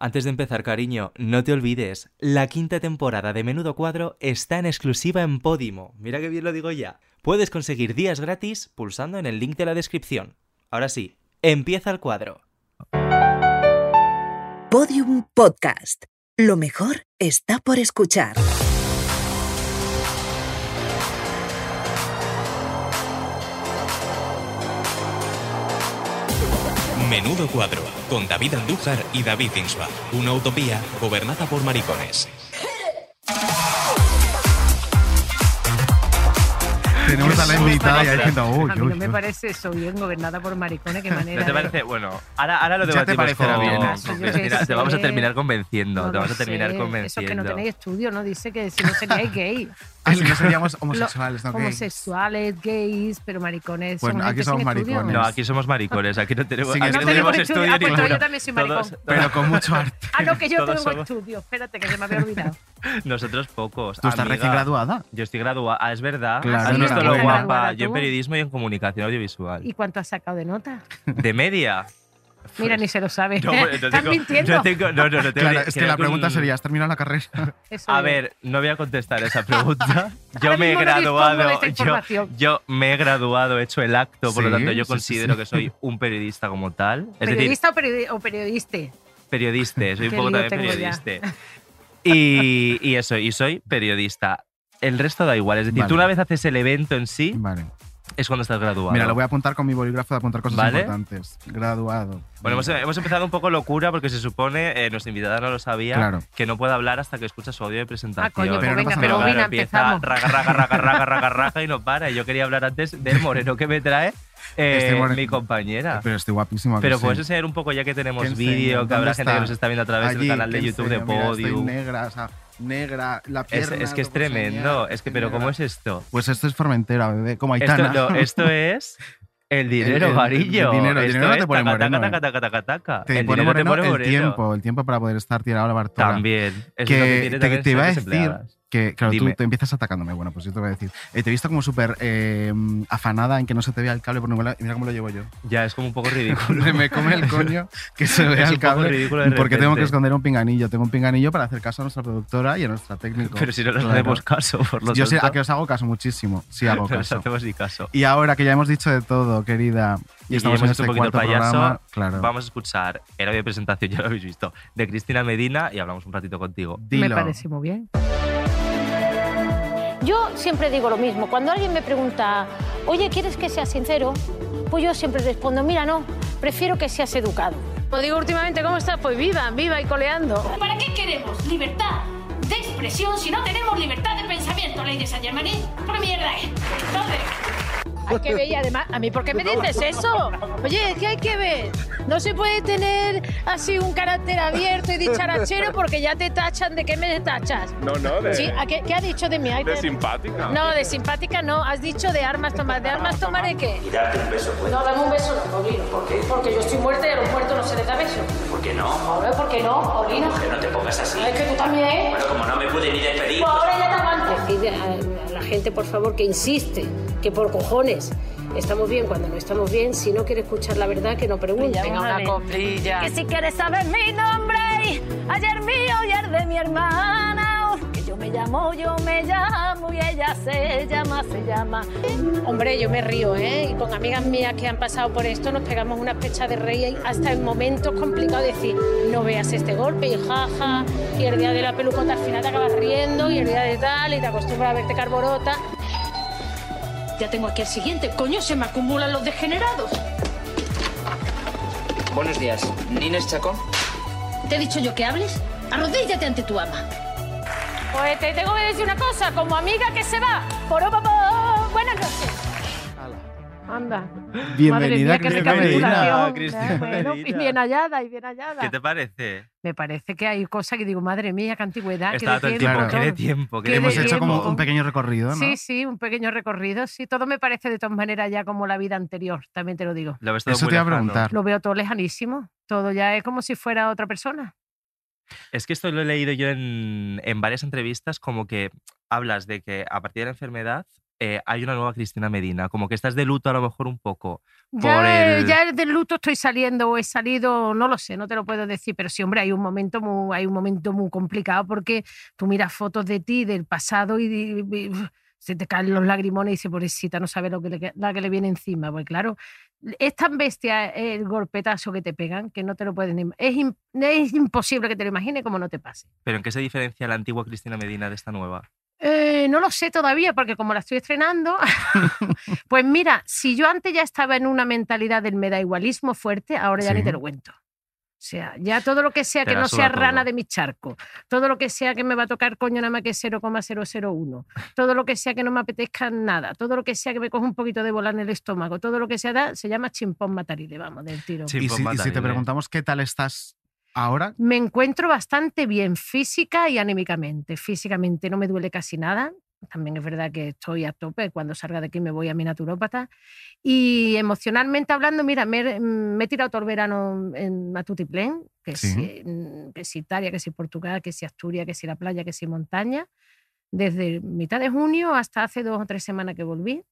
Antes de empezar, cariño, no te olvides, la quinta temporada de Menudo Cuadro está en exclusiva en Podimo. Mira que bien lo digo ya. Puedes conseguir días gratis pulsando en el link de la descripción. Ahora sí, empieza el cuadro. Podium Podcast. Lo mejor está por escuchar. Menudo cuadro, con David Andújar y David Insua. Una utopía gobernada por maricones. Tenemos a la invitada y hay gente. uy, A mí no me parece eso bien gobernada por maricones, qué manera. ¿No te parece? Bueno, ahora, ahora lo te debatimos parecerá con, bien, con ¿eh? Cristina. qué Te vamos a terminar convenciendo. No te a terminar sé. Eso convenciendo. que no tenéis estudio, ¿no? Dice que si no seríais gay. Ah, si no seríamos homosexuales, ¿no? gays. Homosexuales, gays, pero maricones. Pues son aquí somos maricones. No, aquí somos maricones. Aquí no tenemos, Sin aquí no estudio. tenemos estudio Ah, pues yo también soy maricón. Pero con mucho arte. Ah, no, que yo tengo estudio. Espérate, que se me había olvidado. Nosotros pocos. ¿Tú estás Amiga, recién graduada? Yo estoy graduada. Ah, es verdad. Claro, ¿Has no visto lo guapa? Yo en periodismo y en comunicación audiovisual. ¿Y cuánto has sacado de nota? ¿De media? Mira, ni se lo sabe. No, no Estás tengo- mintiendo. No, tengo, no, no, no tengo Claro, es que la pregunta un- sería, ¿has terminado la carrera? Eso A es. ver, no voy a contestar esa pregunta. Yo me he graduado, yo, información. yo me he graduado, he hecho el acto, por lo tanto yo sí, considero sí. que soy un periodista como tal. Es decir, ¿Periodista o, periodi- o periodiste? periodista, soy un poco también periodista. Y, y eso, y soy periodista. El resto da igual, es decir, Vale. tú una vez haces el evento en sí, Vale. Es cuando estás graduado. Mira, lo voy a apuntar con mi bolígrafo de apuntar cosas ¿Vale? importantes. Graduado. Bueno, hemos, hemos empezado un poco locura porque se supone, eh, nuestra invitada no lo sabía, Claro. que no puede hablar hasta que escucha su audio de presentación. Ah, coño, Pero no venga, pasa pero nada. Bobina, empieza raga, raga, raga, raga, raga, raga y no para. Y yo quería hablar antes del moreno que me trae eh, Este mi compañera. Pero estoy guapísimo. ¿a que Pero sí? puedes enseñar un poco ya que tenemos ¿Qué enseño? vídeo, que habrá ¿Dónde gente que está? nos está viendo a través Allí, del canal de ¿qué YouTube de enseño? Mira, estoy Podium. negra, o sea, negra, la Es, pierna. es que es puedo enseñar, tremendo. Es que, pero negra. ¿cómo es esto? Pues esto es Formentera, bebé, como Esto, Aitana. no, esto es el dinero, el- varillo. el dinero, el Esto dinero no te es pone taca, moreno, taca, eh. taca, taca, taca. Te El pone moreno el tiempo, el tiempo para poder estar tirado a la Bartola. También. Es que que te, iba a decir. Que, claro, tú Dime. te empiezas atacándome. Bueno, pues yo te voy a decir. Eh, te he visto como súper eh, afanada en que no se te vea el cable por ningún lado. Y mira cómo lo llevo yo. Ya, es como un poco ridículo. Me come el coño que se vea Es el un poco cable. ridículo de porque tengo que esconder un pinganillo. Tengo un pinganillo para hacer caso a nuestra productora y a nuestra técnico. Pero si no nos Claro. hacemos caso, por lo Yo tanto, a que os hago caso muchísimo. Sí hago no nos caso. hacemos ni caso. Y ahora que ya hemos dicho de todo, querida, y, Y estamos hemos en hecho este un poquito cuarto payaso, programa, claro. Vamos a escuchar el audio de presentación, ya lo habéis visto, de Cristina Medina y hablamos un ratito contigo. Dilo. Me parece muy bien. Yo siempre digo lo mismo. Cuando alguien me pregunta, oye, ¿quieres que sea sincero? Pues yo siempre respondo, mira, no, prefiero que seas educado. Como digo últimamente, ¿cómo estás? Pues viva, viva y coleando. ¿Para qué queremos libertad de expresión si no tenemos libertad de pensamiento, ley de Saint Germain? ¿Qué mierda es? Entonces, Hay que ver y además, ¿a mí por qué me dices eso? Oye, ¿qué hay que ver? No se puede tener así un carácter abierto y dicharachero porque ya te tachan. ¿De qué me tachas? No, no, de, Sí, ¿a qué, qué ha dicho de mí? De que- simpática. No, de simpática no. Has dicho de armas tomar. ¿De armas tomaré qué? Y darte un beso, pues. No, dame un beso no, Paulino. ¿Por qué? Porque yo estoy muerta y a los muertos no se les da beso. ¿Por qué no? Ahora, ¿por qué no, Paulino? Que no te pongas así. Es que tú también. Bueno, como no me pude ni despedir. Pues ahora ya te aguanto. Gente, por favor, que insiste, que por cojones estamos bien cuando no estamos bien. Si no quiere escuchar la verdad, que no pregunte. Venga, una. Que si quieres saber mi nombre, ayer mío y el de mi hermana, me llamo, yo me llamo y ella se llama, se llama. Hombre, yo me río, ¿eh? Y con amigas mías que han pasado por esto nos pegamos unas pechas de rey hasta en momentos complicados de decir, no veas este golpe y jaja, y el día de la pelucota al final te acabas riendo y el día de tal y te acostumbras a verte carborota. Ya tengo aquí el siguiente. Coño, se me acumulan los degenerados. Buenos días. ¿Nines Chacón? ¿Te he dicho yo que hables? Arrodíllate ante tu ama. Pues te tengo que decir una cosa, como amiga que se va. Poropopo. Buenas noches. Anda. Bienvenida, Madre mía, qué Cristina Bueno, y bien hallada, y bien hallada. ¿Qué te parece? Me parece que hay cosas que digo, madre mía, qué antigüedad. Estaba qué todo el tiempo, Claro. qué de tiempo, qué Qué de Hemos hecho como un pequeño recorrido, ¿no? Sí, sí, un pequeño recorrido. Sí, todo me parece de todas maneras ya como la vida anterior, también te lo digo. Lo Eso te iba a preguntar. Lo veo todo lejanísimo. Todo ya es como si fuera otra persona. Es que esto lo he leído yo en, en varias entrevistas, como que hablas de que a partir de la enfermedad eh, hay una nueva Cristina Medina. Como que estás de luto a lo mejor un poco. Ya, el- ya del luto estoy saliendo o he salido, no lo sé, no te lo puedo decir, pero sí, hombre, hay un momento muy, hay un momento muy complicado porque tú miras fotos de ti del pasado y, y- y, uf, se te caen los lagrimones y dices, pobrecita, no sabe lo que le, la que le viene encima. Pues claro, es tan bestia el golpetazo que te pegan que no te lo puedes ni... Es, es imposible que te lo imagines como no te pase. Pero ¿en qué se diferencia la antigua Cristina Medina de esta nueva? Eh, no lo sé todavía, porque como la estoy estrenando, pues mira, si yo antes ya estaba en una mentalidad del me da igualismo fuerte, ahora ya Sí. ni te lo cuento. O sea, ya todo lo que sea que no sea rana de mi charco, todo lo que sea que me va a tocar coño nada más que 0,001, todo lo que sea que no me apetezca nada, todo lo que sea que me coja un poquito de bola en el estómago, todo lo que sea, da, se llama chimpón matarile, vamos, del tiro. Y si, y si te preguntamos qué tal estás ahora, Me encuentro bastante bien física y anímicamente. Físicamente no me duele casi nada. También es verdad que estoy a tope. Cuando salga de aquí me voy a mi naturópata. Y emocionalmente hablando, mira, me, he- me he tirado todo el verano en Matutiplén, que Sí. si, que si Italia, que si Portugal, que si Asturias, que si la playa, que si montaña. Desde mitad de junio hasta hace dos o tres semanas que volví.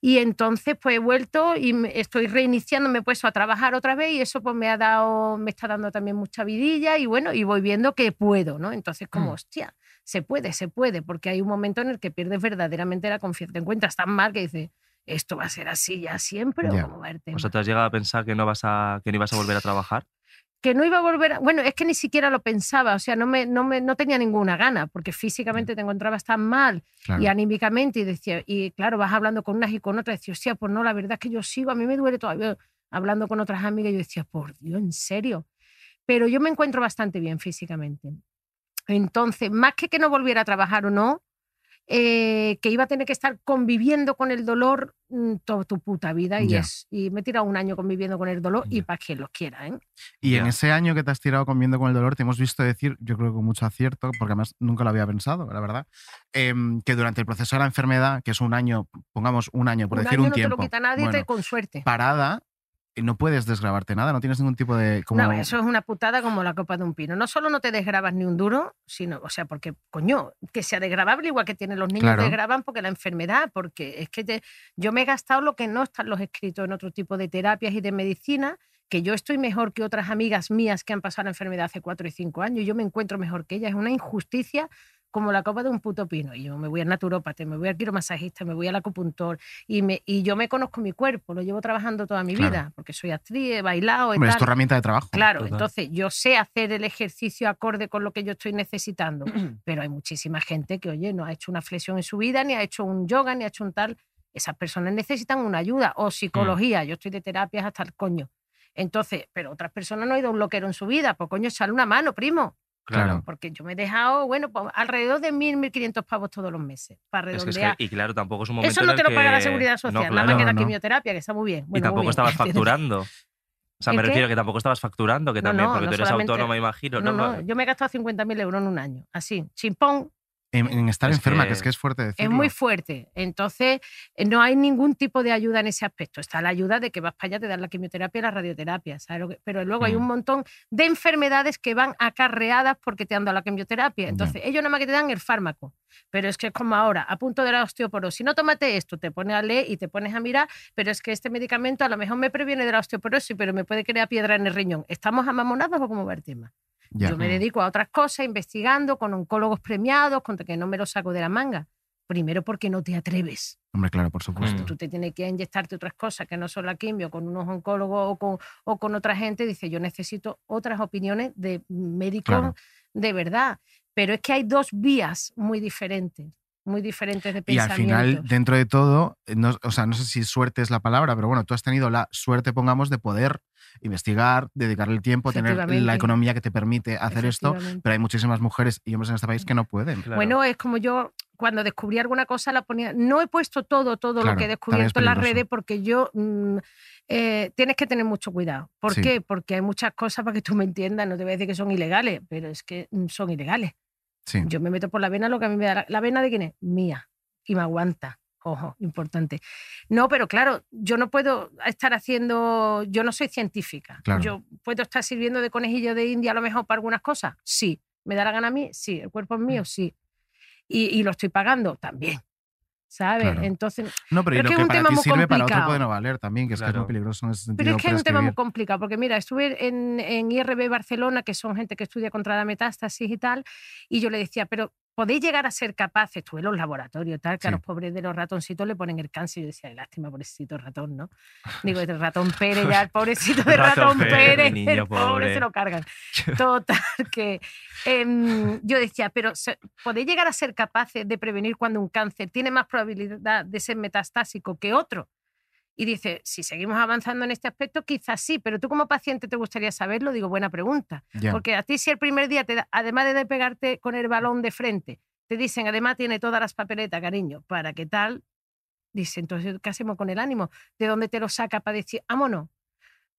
Y entonces pues he vuelto y estoy reiniciando, me he puesto a trabajar otra vez y eso pues me ha dado, me está dando también mucha vidilla y bueno, y voy viendo que puedo, ¿no? Entonces como, Mm. hostia, se puede, se puede, porque hay un momento en el que pierdes verdaderamente la confianza, te encuentras tan mal que dices, esto va a ser así ya siempre o cómo va el tema? O sea, ¿te has llegado a pensar que no, vas a, que no ibas a volver a trabajar? que no iba a volver a... Bueno, es que ni siquiera lo pensaba, o sea, no, me, no, me, no tenía ninguna gana, porque físicamente te encontrabas tan mal claro. y anímicamente, y decía, y claro, vas hablando con unas y con otras, y decía, hostia, pues no, la verdad es que yo sigo, a mí me duele todavía, hablando con otras amigas, yo decía, por Dios, en serio. Pero yo me encuentro bastante bien físicamente. Entonces, más que que no volviera a trabajar o no, eh, que iba a tener que estar conviviendo con el dolor mm, toda tu puta vida y, es, y me he tirado un año conviviendo con el dolor y para quien los quiera, ¿eh? Y en ese año que te has tirado comiendo con el dolor, te hemos visto decir, yo creo que con mucho acierto, porque además nunca lo había pensado, la verdad, em, que durante el proceso de la enfermedad, que es un año, pongamos un año, por un decir año un no tiempo, te lo quita nadie, bueno, te- con suerte. parada, no puedes desgrabarte nada, no tienes ningún tipo de... Como, No, eso es una putada como la copa de un pino. No solo no te desgrabas ni un duro, sino, o sea, porque, coño, que sea desgrabable igual que tienen los niños, Claro. desgraban porque la enfermedad, porque es que te- yo me he gastado lo que no están los escritos en otro tipo de terapias y de medicina, que yo estoy mejor que otras amigas mías que han pasado la enfermedad hace cuatro y cinco años, y yo me encuentro mejor que ellas. Es una injusticia como la copa de un puto pino. Y yo me voy al naturópata, me voy al quiromasajista, me voy al acupuntor, y, me, y yo me conozco mi cuerpo, lo llevo trabajando toda mi Claro. vida, porque soy actriz, he bailado, Hombre, es tu herramienta de trabajo. Claro, Total. entonces yo sé hacer el ejercicio acorde con lo que yo estoy necesitando, pero hay muchísima gente que, oye, no ha hecho una flexión en su vida, ni ha hecho un yoga, ni ha hecho un tal. Esas personas necesitan una ayuda o psicología. Yo estoy de terapias hasta el coño. Entonces, pero otras personas no han ido a un loquero en su vida. Pues coño, echale una mano, primo. Claro. Porque yo me he dejado, bueno, pues, alrededor de 1.000, 1.500 pavos todos los meses. Para Es que es que- redondear. y claro, tampoco es un momento Eso no te lo paga la que- seguridad No, social, nada claro. más que la no. quimioterapia, que está muy bien. Y muy tampoco bien. estabas facturando. O sea, me ¿El qué? refiero que tampoco estabas facturando, que No, también, no, porque no tú eres solamente- autónoma, imagino, No, ¿no? no, yo me he gastado 50.000 euros en un año, así, chimpón, En, en estar Es enferma, que... que- es que es fuerte decirlo. Es muy fuerte. Entonces, eh, no hay ningún tipo de ayuda en ese aspecto. Está la ayuda de que vas para allá, te dan la quimioterapia y la radioterapia. ¿sabes lo que- Pero luego hay un Mm. montón de enfermedades que van acarreadas porque te han dado la quimioterapia. Entonces, ellos nada más que te dan el fármaco. Pero es que es como ahora, a punto de la osteoporosis. No tómate esto, te pones a leer y te pones a mirar, pero es que este medicamento a lo mejor me previene de la osteoporosis, pero me puede crear piedra en el riñón. ¿Estamos amamonados o cómo va el tema? Ya. Yo me dedico a otras cosas, investigando con oncólogos premiados, con que no me lo saco de la manga. Primero porque no te atreves. Hombre, claro, por supuesto. Mm. Tú te tienes que inyectarte otras cosas que no son la quimio, con unos oncólogos o con, o con otra gente. Dice, yo necesito otras opiniones de médicos Claro. de verdad. Pero es que hay dos vías muy diferentes, muy diferentes de Y al pensamiento. final, dentro de todo, eh, no, o sea, no sé si suerte es la palabra, pero bueno, tú has tenido la suerte, pongamos, de poder investigar, dedicarle el tiempo, tener la economía que te permite hacer esto, pero hay muchísimas mujeres y hombres en este país que no pueden. Claro. Bueno, es como yo cuando descubrí alguna cosa la ponía. No he puesto todo, todo Claro, lo que he descubierto en las redes porque yo mm, eh, tienes que tener mucho cuidado. ¿Por Sí. qué? Porque hay muchas cosas para que tú me entiendas. No te voy a decir que son ilegales, pero es que mm, son ilegales. Sí. Yo me meto por la vena lo que a mí me da la, la vena de quién es mía y me aguanta. Ojo, importante. No, pero claro, yo no puedo estar haciendo, yo no soy científica. Claro. Yo puedo estar sirviendo de conejillo de India a lo mejor para algunas cosas. Sí. ¿Me da la gana a mí? Sí. ¿El cuerpo es Mm. mío? Sí. Y, y lo estoy pagando también. ¿sabes? Claro. Entonces, No, pero y Pero lo es que es un tema muy sirve, para otro complicado. puede no valer también, que es que es Claro. muy peligroso en ese sentido. Pero es que es un tema muy complicado, porque mira, estuve en, en IRB Barcelona, que son gente que estudia contra la metástasis y tal, y yo le decía, pero podéis llegar a ser capaces, estuve en los laboratorios, tal, que a los pobres de los ratoncitos le ponen el cáncer. Yo decía, "Ay, lástima, pobrecito ratón, ¿no? Digo, el ratón Pérez, ya el pobrecito de Ratón ratón Pérez, niño el pobre pobre. se lo cargan. Total, que em, yo decía, pero ¿podéis llegar a ser capaces de prevenir cuando un cáncer tiene más probabilidad de ser metastásico que otro? Y dice, si seguimos avanzando en este aspecto, quizás sí, pero tú como paciente te gustaría saberlo, digo, buena pregunta. Porque a ti si el primer día, te da- además de pegarte con el balón de frente, te dicen, además tiene todas las papeletas, cariño, ¿para qué tal? Dice, entonces, ¿qué hacemos con el ánimo? ¿De dónde te lo saca para decir, vámonos?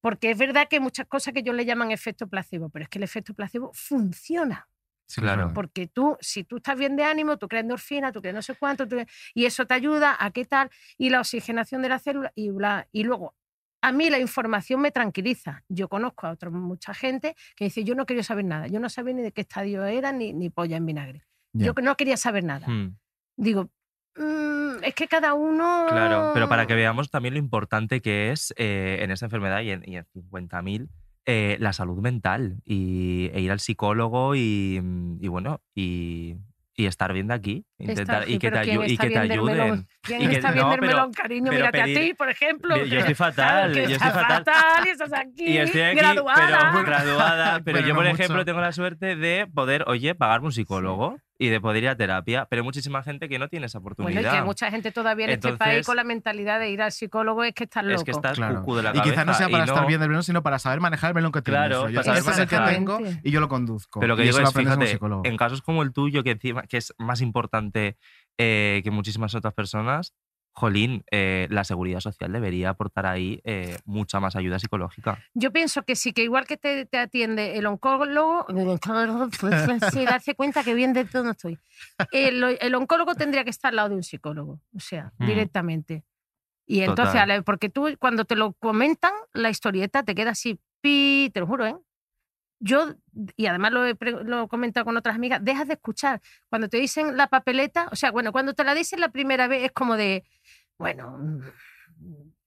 Porque es verdad que hay muchas cosas que ellos le llaman efecto placebo, pero es que el efecto placebo funciona. Sí, Claro. Porque tú, si tú estás bien de ánimo, tú crees endorfina, tú crees no sé cuánto, tú- y eso te ayuda a qué tal, y la oxigenación de la célula, y, bla, y luego, a mí la información me tranquiliza. Yo conozco a otra mucha gente que dice, yo no quería saber nada, yo no sabía ni de qué estadio era, ni, ni polla en vinagre. Ya. Yo no quería saber nada. Hmm, Digo, "Mm, es que cada uno... Claro, pero para que veamos también lo importante que es eh, en esta enfermedad y en, en 50.000 eh, la salud mental y, e ir al psicólogo y, mm, y bueno, y, y estar bien de aquí. Intentar, y que te, pero ¿quién ayu- y que te ayuden. ¿Quién y que- está bien no, del melón, cariño? pero Mírate a pedir- ti, por ejemplo. Yo estoy fatal, yo estoy estás fatal. y estás aquí, Y estoy aquí, graduada. pero graduada. Pero, Pero yo, no por mucho. ejemplo, tengo la suerte de poder, oye, pagarme un psicólogo y de poder ir a terapia. Pero hay muchísima gente que no tiene esa Bueno, oportunidad. y que mucha gente todavía en este país Entonces- con la mentalidad de ir al psicólogo es que estás loco. es que estás Claro. cucu de la Y quizás no cabeza sea para estar no- bien del melón, sino para saber manejar el melón que tienes. Claro, Rollo, para saber es el que tengo y yo lo conduzco. Pero lo que Y digo eso es, fíjate, en casos como el tuyo, que encima que es más importante eh, que muchísimas otras personas, jolín, eh, la seguridad social debería aportar ahí eh, mucha más ayuda psicológica. Yo pienso que sí, que igual que te, te atiende el oncólogo, el oncólogo, pues, sí, darse cuenta que bien de todo no estoy. El, el oncólogo tendría que estar al lado de un psicólogo, o sea, Mm. directamente. Y entonces, Total. porque tú cuando te lo comentan, la historieta te queda así, pi, te lo juro, ¿eh? Yo, y además lo he, lo he comentado con otras amigas, dejas de escuchar. Cuando te dicen la papeleta, o sea, bueno, cuando te la dicen la primera vez es como de, bueno, mm,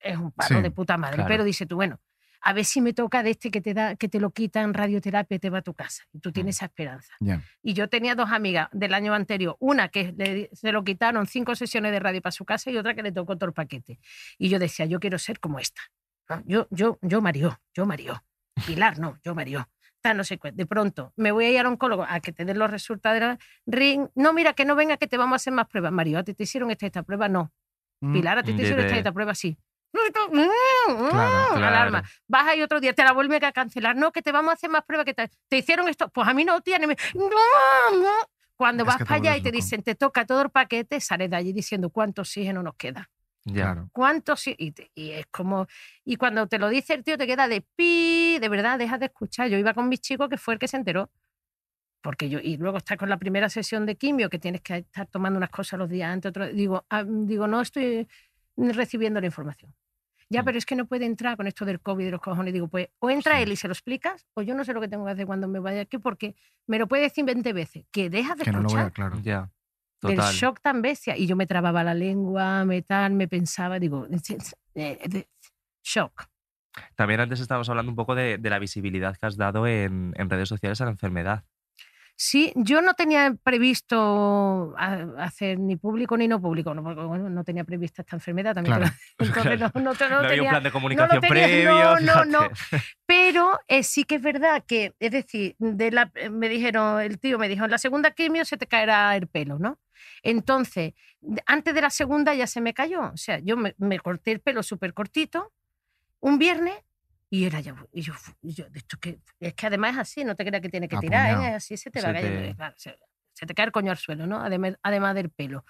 es un paro Sí, de puta madre, claro. pero dice tú, bueno, a ver si me toca de este que te da, que te lo quitan radioterapia y te va a tu casa. Y tú tienes esa esperanza. Ya. Y yo tenía dos amigas del año anterior, una que le- se lo quitaron cinco sesiones de radio para su casa y otra que le tocó todo el paquete. Y yo decía, yo quiero ser como esta. ¿no? Yo, yo, yo Mario, yo Mario. Pilar, no, yo Mario. Tal, no sé cuál. De pronto, me voy a ir al oncólogo a que te den los resultados de la ring. No, mira, que no venga, que te vamos a hacer más pruebas. Mario, ¿a ti te hicieron esta, esta prueba? No. Mm, Pilar, ¿a ti te hicieron esta, esta prueba? Sí. Mm, Claro, Alarma. claro. Vas ahí otro día, te la vuelven a cancelar. No, que te vamos a hacer más pruebas. que te, ¿Te hicieron esto? Pues a mí no, tía. me- No, no. Cuando Es vas para allá y te dicen, te toca todo el paquete, sales de allí diciendo cuánto oxígeno nos queda. Ya. Claro. ¿Cuánto oxí- y, te- y es como. Y cuando te lo dice el tío, te queda de pi, de verdad, dejas de escuchar. Yo iba con mis chicos, que fue el que se enteró. Porque yo, y luego estar con la primera sesión de quimio, que tienes que estar tomando unas cosas los días antes, otro, digo, ah, digo, no estoy recibiendo la información. Ya, Mm. pero es que no puede entrar con esto del COVID y los cojones. Digo, pues, o entra él y se lo explicas, o yo no sé lo que tengo que hacer cuando me vaya aquí, porque me lo puede decir 20 veces, que dejas de Que no lo voy escuchar a, claro. Ya. Del Total. shock tan bestia. Y yo me trababa la lengua, me tal, me pensaba, digo, eh, shock. También antes estábamos hablando un poco de, de la visibilidad que has dado en, en redes sociales a la enfermedad. Sí, yo no tenía previsto hacer ni público ni no público, no, porque, bueno, no tenía prevista esta enfermedad también. Claro. entonces no, no, no No, había un plan de comunicación tenía, previo. no, no. Pero eh, sí que es verdad que, es decir, de la, eh, me dijeron, el tío me dijo, en la segunda quimio se te caerá el pelo, ¿no? Entonces, antes de la segunda ya se me cayó. O sea, yo me, me corté el pelo súper cortito un viernes y era ya. Y yo, y yo, de esto que, es que además es así, no te creas que tiene que tirar, ¿eh? Apuñado. Es así se te va Se a caer. te- eh, claro, se, se te cae el coño al suelo, ¿no? Además, además del pelo.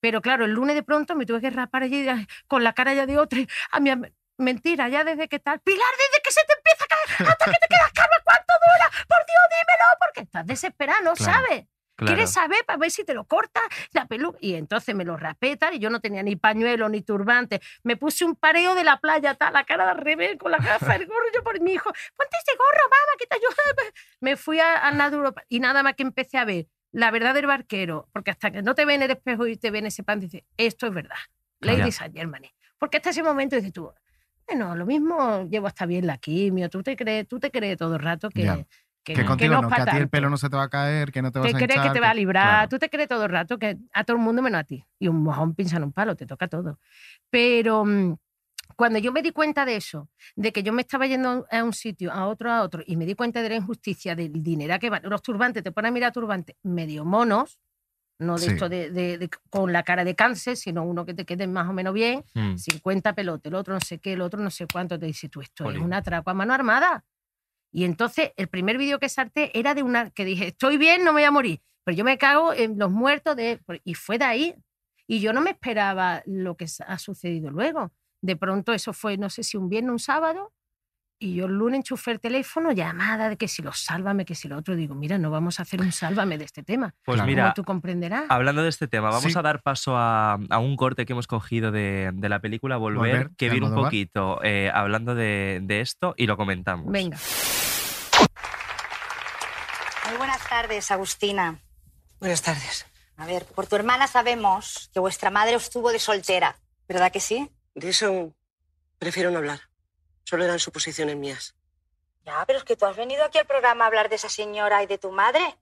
Pero claro, el lunes de pronto me tuve que rapar allí con la cara ya de otra. A mi, mentira, ya desde que tal. Pilar, desde que se te empieza a caer hasta que te quedas calva, ¿cuánto dura? Por Dios, dímelo, porque estás desesperado, no Claro. sabes. Claro. ¿Quieres saber para ver si te lo cortas la peluca? Y entonces me lo rapé tal, y yo no tenía ni pañuelo ni turbante. Me puse un pareo de la playa, tal, la cara de al revés, con la gafa, el gorro, yo por mi hijo, ponte ese gorro, mamá, que te ayuda. Me fui a, a Naduro y nada más que empecé a ver la verdad del barquero, porque hasta que no te ve en el espejo y te ve en ese pan, dices, esto es verdad. Claro. Lady Saint Germany. Porque hasta ese momento dices tú, bueno, lo mismo llevo hasta bien la quimio, tú te crees, tú te crees todo el rato que, Ya. Que, Que que contigo no no, es que a ti el pelo no se te va a caer, que no te vas que a crees que hinchar, te va a librar, claro. tú te crees todo el rato que a todo el mundo menos a ti. Y un mojón pincha en un palo, te toca todo. Pero mm, cuando yo me di cuenta de eso, de que yo me estaba yendo a un sitio, a otro, a otro, y me di cuenta de la injusticia, del dinero que van, los turbantes, te ponen a mirar turbantes medio monos, no de Sí. esto de, de- de- con la cara de cáncer, sino uno que te quede más o menos bien, Mm. 50 pelotes, el otro no sé qué, el otro no sé cuánto, te dice tú, esto es Jolín. un atraco a mano armada. Y entonces el primer vídeo que salté era de una que dije, estoy bien, no me voy a morir, pero yo me cago en los muertos de... Y fue de ahí. Y yo no me esperaba lo que ha sucedido luego. De pronto eso fue, no sé si un viernes, un sábado, y yo el lunes enchufé el teléfono, llamada de que si lo sálvame, que si lo otro, digo, mira, no vamos a hacer un sálvame de este tema. Pues Claro. mira, Como tú comprenderás. Hablando de este tema, vamos Sí. a dar paso a, a un corte que hemos cogido de, de la película Volver, Volver, que viene un poquito eh, hablando de, de esto y lo comentamos. Venga. Tardes, Agustina. Buenas tardes. A ver, por tu hermana sabemos que vuestra madre os tuvo de soltera, ¿verdad que sí? De eso prefiero no hablar. Solo eran suposiciones mías. Ya, pero es que tú has venido aquí al programa a hablar de esa señora y de tu madre.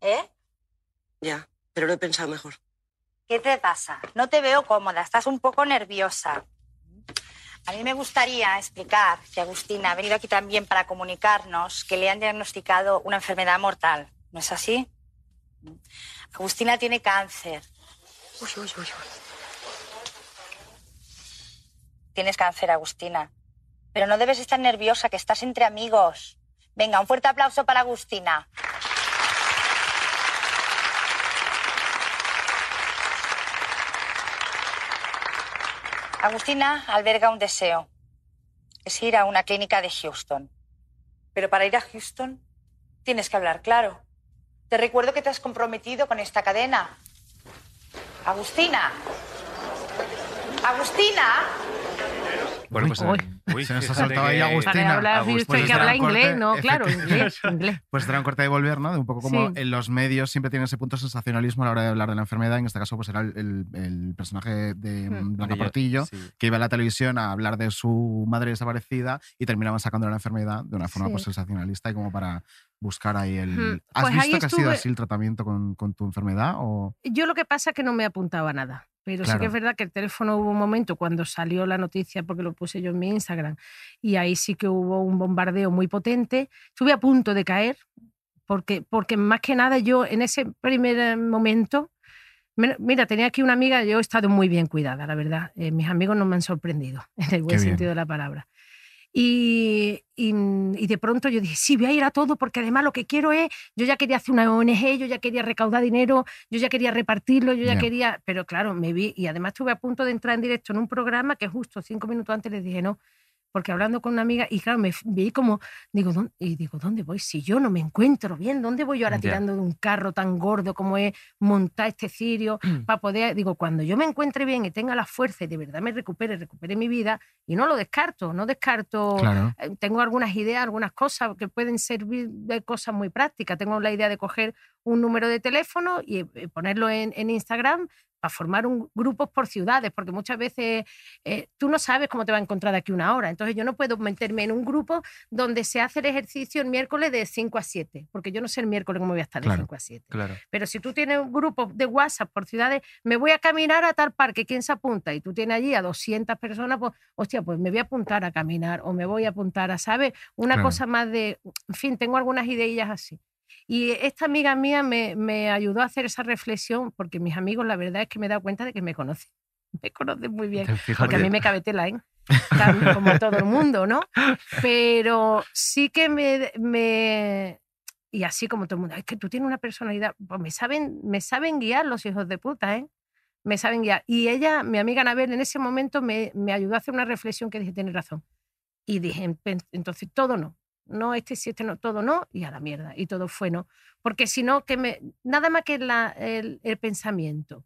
¿Eh? Ya, pero lo he pensado mejor. ¿Qué te pasa? No te veo cómoda, estás un poco nerviosa. A mí me gustaría explicar que Agustina ha venido aquí también para comunicarnos que le han diagnosticado una enfermedad mortal. ¿No es así? Agustina tiene cáncer. Uy, uy, uy, uy. Tienes cáncer, Agustina. Pero no debes estar nerviosa, que estás entre amigos. Venga, un fuerte aplauso para Agustina. Agustina alberga un deseo. Es ir a una clínica de Houston. Pero para ir a Houston tienes que hablar claro. Te recuerdo que te has comprometido con esta cadena. Agustina. Agustina. Bueno, pues, Uy. eh, Se nos ha saltado ahí Agustina. Para hablar Agustina. usted Pues que habla inglés, ¿no? Claro, efectivamente. inglés, inglés. Pues será un corte de volver, ¿no? De un poco como Sí. en los medios siempre tienen ese punto de sensacionalismo a la hora de hablar de la enfermedad. En este caso, pues era el, el- el personaje de Hmm. Blanca Portillo, sí. que iba a la televisión a hablar de su madre desaparecida y terminaban sacando la enfermedad de una forma Sí. pues, sensacionalista y como para buscar ahí el... Ujú. ¿Has Pues visto que ha sido estuve- así el tratamiento con, con tu enfermedad? O... Yo lo que pasa es que no me apuntaba a nada. Pero sí Claro. que es verdad que el teléfono hubo un momento cuando salió la noticia, porque lo puse yo en mi Instagram, y ahí sí que hubo un bombardeo muy potente. Estuve a punto de caer, porque, porque más que nada yo en ese primer eh, momento, me- mira, tenía aquí una amiga, yo he estado muy bien cuidada, la verdad. Eh, mis amigos no me han sorprendido, en el buen Qué bien. sentido de la palabra. Y, y, y de pronto yo dije, sí, voy a ir a todo porque además lo que quiero es, yo ya quería hacer una ONG, yo ya quería recaudar dinero, yo ya quería repartirlo, yo ya Ya. quería, pero claro, me vi y además estuve a punto de entrar en directo en un programa que justo cinco minutos antes les dije no, porque hablando con una amiga y claro, me vi como, digo, ¿dónde? y digo, ¿dónde voy? Si yo no me encuentro bien, ¿dónde voy yo ahora tirando de un carro tan gordo como es montar este cirio para poder, digo, cuando yo me encuentre bien y tenga la fuerza y de verdad me recupere, recupere mi vida, y no lo descarto, no descarto Claro. eh, tengo algunas ideas, algunas cosas que pueden servir de cosas muy prácticas. Tengo la idea de coger un número de teléfono y eh, ponerlo en, en Instagram para formar un, grupos por ciudades, porque muchas veces eh, tú no sabes cómo te va a encontrar de aquí una hora. Entonces yo no puedo meterme en un grupo donde se hace el ejercicio el miércoles de 5 a 7, porque yo no sé el miércoles cómo voy a estar de Claro. 5 a 7. Claro. Pero si tú tienes un grupo de WhatsApp por ciudades, me voy a caminar a tal parque, ¿quién se apunta? Y tú tienes allí a 200 personas, pues, hostia, pues me voy a apuntar a caminar o me voy a apuntar a, ¿sabes? Una Claro. cosa más de, en fin, tengo algunas ideillas así. Y esta amiga mía me, me ayudó a hacer esa reflexión porque mis amigos, la verdad es que me he dado cuenta de que me conocen. Me conocen muy bien. Porque a mí me cabe tela, ¿eh? Como a todo el mundo, ¿no? Pero sí que me, me- Y así como todo el mundo, es que tú tienes una personalidad. Pues me saben, me saben guiar los hijos de puta, ¿eh? Me saben guiar. Y ella, mi amiga Anabel, en ese momento me, me ayudó a hacer una reflexión que dije, tienes razón. Y dije, "Pen- entonces todo no. No, este sí, este no, todo no, y a la mierda. Y todo fue no. Porque si no, que me. Nada más que la- el, el pensamiento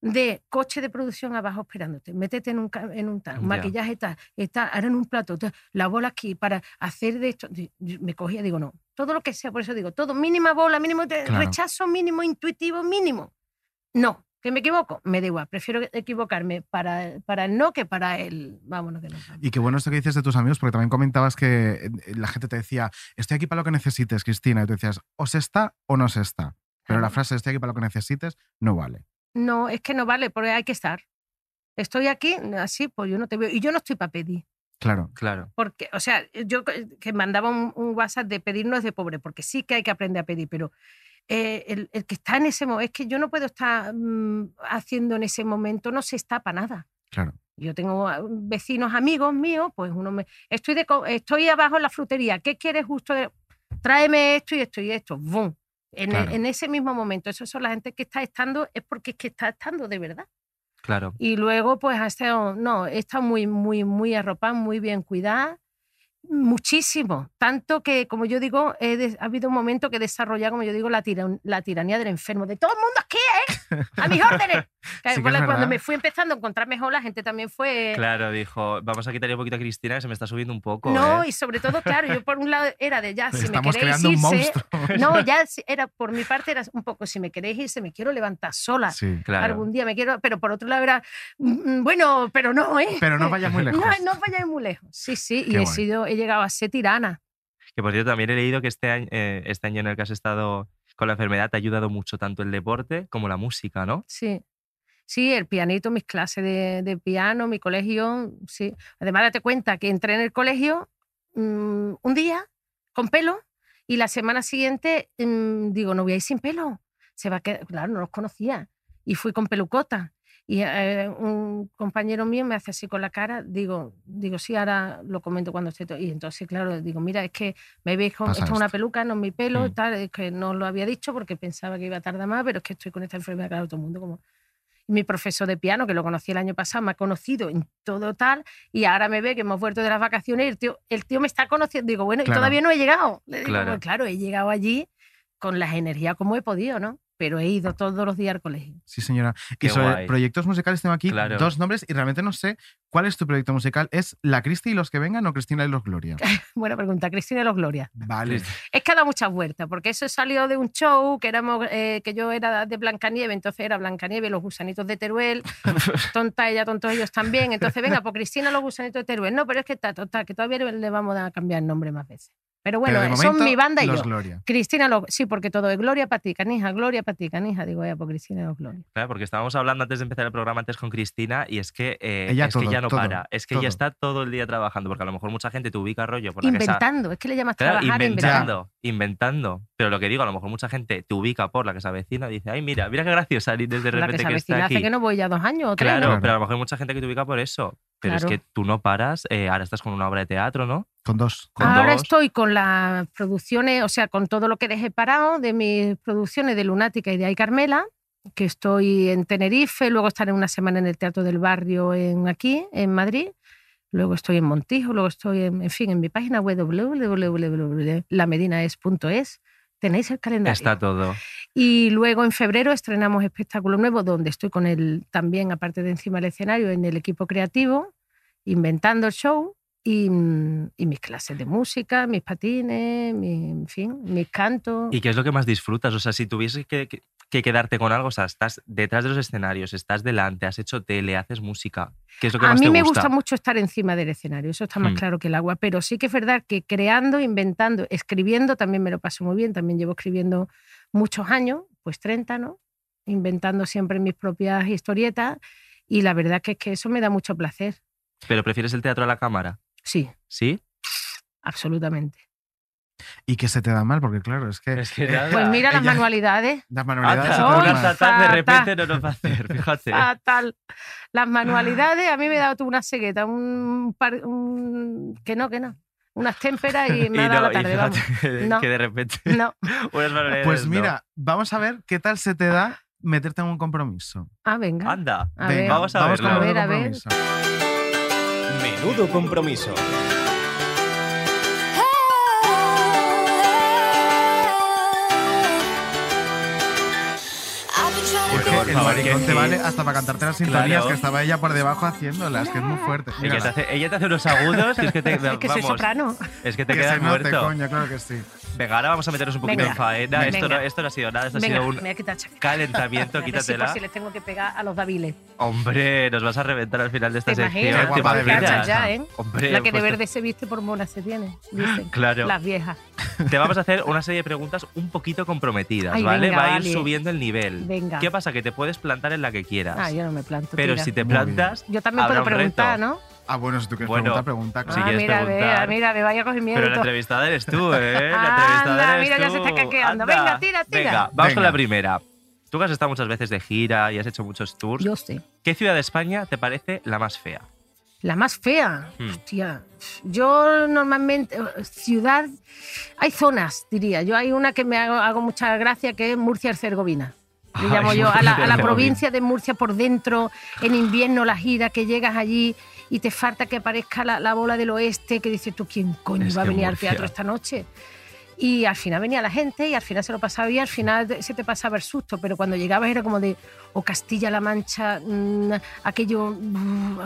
de coche de producción abajo esperándote. Métete en un, en un tal, Ya. maquillaje tal, está ahora en un plato, la bola aquí para hacer de esto. Yo Me cogía, digo, no, todo lo que sea, por eso digo, todo, mínima bola, mínimo Claro. rechazo mínimo, intuitivo mínimo. No, que me equivoco, me da igual, prefiero equivocarme para, para el no que para el vámonos que vamos. Y qué bueno esto que dices de tus amigos, porque también comentabas que eh, la gente te decía, estoy aquí para lo que necesites, Cristina. Y tú decías, o se está o no se está. Pero la frase estoy aquí para lo que necesites no vale. No, es que no vale, porque hay que estar. Estoy aquí, así, pues yo no te veo. Y yo no estoy para pedir. Claro. Claro. Porque, o sea, yo que que mandaba un, un WhatsApp de pedir no es de pobre, porque sí que hay que aprender a pedir, pero eh, el, el que está en ese momento, es que yo no puedo estar mm, haciendo en ese momento, no se está para nada. Claro. Yo tengo ah, vecinos, amigos míos, pues uno me. Estoy, de, estoy abajo en la frutería, ¿qué quieres justo? de- Tráeme esto y esto y esto. ¡Bum! En, Claro. en ese mismo momento. Eso son la gente que está estando, es porque es que está estando de verdad. Claro. Y luego, pues, ha estado, no, estado muy, muy, muy arropada, muy bien cuidada. Muchísimo. Tanto que, como yo digo, he ha habido un momento que he desarrollado, como yo digo, la, tiran- la tiranía del enfermo. De todo el mundo aquí, ¿eh? A mis órdenes. Sí cuando verdad. me fui empezando a encontrar mejor, la gente también fue. Claro, dijo, vamos a quitarle un poquito a Cristina que se me está subiendo un poco. No, ¿eh?". y sobre todo, claro, yo por un lado era de ya, si me queréis irse. No, ya era por mi parte era un poco, si me queréis irse, me quiero levantar sola. Sí. Claro. Algún día me quiero, pero por otro lado era, "Mm, bueno, pero no, ¿eh? Pero no vayas muy lejos. No, no vayáis muy lejos. Sí, sí, y he, sido, he llegado a ser tirana. Que por cierto, también he leído que este año, eh, este año en el que has estado con la enfermedad te ha ayudado mucho tanto el deporte como la música, ¿no? Sí. Sí, el pianito, mis clases de, de piano, mi colegio, sí. Además, date cuenta que entré en el colegio mm, un día con pelo y la semana siguiente mm, digo, no voy a ir sin pelo. Se va a quedar, claro, no los conocía. Y fui con pelucota. Y eh, un compañero mío me hace así con la cara, digo, digo, sí, ahora lo comento cuando esté. to-". Y entonces, claro, digo, mira, es que me veis con una peluca, no es mi pelo, Mm. tal, es que no lo había dicho porque pensaba que iba a tardar más, pero es que estoy con esta enfermedad, claro, todo el mundo como... Mi profesor de piano, que lo conocí el año pasado, me ha conocido en todo tal, y ahora me ve que hemos vuelto de las vacaciones y el tío, el tío me está conociendo. Digo, bueno, Claro. y todavía no he llegado. Le digo, Claro. "Pues claro, he llegado allí con las energías como he podido, ¿no? Pero he ido todos los días al colegio. Sí, señora. Qué y sobre guay. proyectos musicales tengo aquí Claro. dos nombres y realmente no sé cuál es tu proyecto musical. ¿Es La Cristi y los que vengan o Cristina y los Gloria? Buena pregunta, Cristina de los Gloria. Vale. Es que ha dado muchas vueltas, porque eso salió de un show que éramos eh, que yo era de Blancanieve, entonces era Blancanieve, los gusanitos de Teruel, tonta ella, tontos ellos también. Entonces, venga, pues Cristina, los gusanitos de Teruel. No, pero es que está total, que todavía le vamos a cambiar el nombre más veces. Pero bueno, Pero de son momento, mi banda y los yo. Gloria. Cristina, lo- sí, porque todo es Gloria para ti, canija, Gloria para ti, canija. Digo, ya, pues Cristina y los Gloria. Claro, porque estábamos hablando antes de empezar el programa antes con Cristina y es que, eh, Ella es que ya no todo, para, es que todo. ella está todo el día trabajando, porque a lo mejor mucha gente te ubica rollo por la que esa- Inventando, es que le llamas Claro, trabajar inventando. inventando, inventando. Pero lo que digo, a lo mejor mucha gente te ubica por la que se avecina y dice, ay, mira, mira qué graciosa Liz desde La que repente se que, está avecina aquí. hace que no voy ya dos años o tres. Claro, ¿no? pero a lo mejor hay mucha gente que te ubica por eso. Pero Claro. es que tú no paras, eh, ahora estás con una obra de teatro, ¿no? Con dos. Con Ahora dos. estoy con las producciones, o sea, con todo lo que dejé parado de mis producciones de Lunática y de Ay Carmela, que estoy en Tenerife, luego estaré una semana en el Teatro del Barrio en aquí, en Madrid, luego estoy en Montijo, luego estoy, en, en fin, en mi página web www.lamedinaes.es. Tenéis el calendario. Está todo. Y luego en febrero estrenamos espectáculo nuevo, donde estoy con él también, aparte de encima del escenario, en el equipo creativo, inventando el show y, mm, y mis clases de música, mis patines, mi- en fin, mis cantos. ¿Y qué es lo que más disfrutas? O sea, si tuvieses que, que- que quedarte con algo, o sea, estás detrás de los escenarios, estás delante, has hecho tele, haces música. ¿Qué es lo que A más mí te me gusta? gusta mucho estar encima del escenario, eso está más Hmm. claro que el agua, pero sí que es verdad que creando, inventando, escribiendo también me lo paso muy bien, también llevo escribiendo muchos años, pues 30, ¿no? Inventando siempre mis propias historietas y la verdad que es que eso me da mucho placer, ¿Pero prefieres el teatro a la cámara? Sí, ¿Sí? absolutamente. Y que se te da mal, porque claro, es que. Es que eh, nada. Pues mira las ella- manualidades. Las manualidades. Se te dan Ay, una mal. fatal de repente no nos va a hacer, fíjate. Fatal. Las manualidades, a mí me ha dado tú una cegueta, un, par- un- que no, que no. Unas témperas y me ha dado no, la y tarde, vamos. fíjate No. que de repente No. unas manualidades Pues no. mira, vamos a ver qué tal se te da meterte en un compromiso. Ah, venga. Anda, A Venga, ver. vamos a con. A ver, a ver. compromiso. Menudo compromiso. Porque El favor, maricón te vale hasta para cantarte las sintonías Claro. que estaba ella por debajo haciéndolas, que es muy fuerte. Ella te, hace, ella te hace unos agudos y es que te. Es que soy soprano. Es que te Que quedas se note, muerto. coño, claro que sí. Venga, ahora vamos a meternos un poquito Venga. en faena. Esto no, esto no ha sido nada, esto ha sido un me calentamiento. A si Quítatela. si les tengo que pegar a los daviles. Hombre, nos vas a reventar al final de esta ¿Te sección. imaginas? Qué ¿te guapa de imaginas? verdad. Cachas ya, ¿eh? Hombre, La que de pues te- verde se viste por mona se tiene, dicen. Claro. Las viejas. Te vamos a hacer una serie de preguntas un poquito comprometidas, Ay, ¿vale? venga, Va a ir vale. subiendo el nivel. Venga. ¿Qué pasa? Que te puedes plantar en la que quieras. Ah, yo no me planto. pero tira. si te plantas. Yo también puedo un preguntar. ¿no? Ah, bueno, si tú quieres Bueno, preguntar, pregunta. Si claro. ah, quieres mira, preguntar. ah, mira, me vaya cogiendo. Pero la entrevistada eres tú, ¿eh? La entrevistada Anda, eres mira, ya tú. se está caqueando. Anda. Venga, tira, tira. Venga, vamos con Venga. la primera. Tú que has estado muchas veces de gira y has hecho muchos tours. Yo sé. ¿Qué ciudad de España te parece la más fea? La más fea. Hmm. Hostia. Yo normalmente, ciudad, hay zonas, diría. Yo hay una que me hago, hago mucha gracia que es Murcia-Herzegovina. Le Ay, llamo yo a la, a la Murcia-Herzegovina. provincia de Murcia por dentro, en invierno la gira, que llegas allí y te falta que aparezca la, la bola del oeste, que dices tú, ¿quién coño Es va a venir al teatro esta noche? Y al final venía la gente y al final se lo pasaba bien, al final se te pasaba el susto, pero cuando llegabas era como de, o Castilla-La Mancha, mm, aquello mm,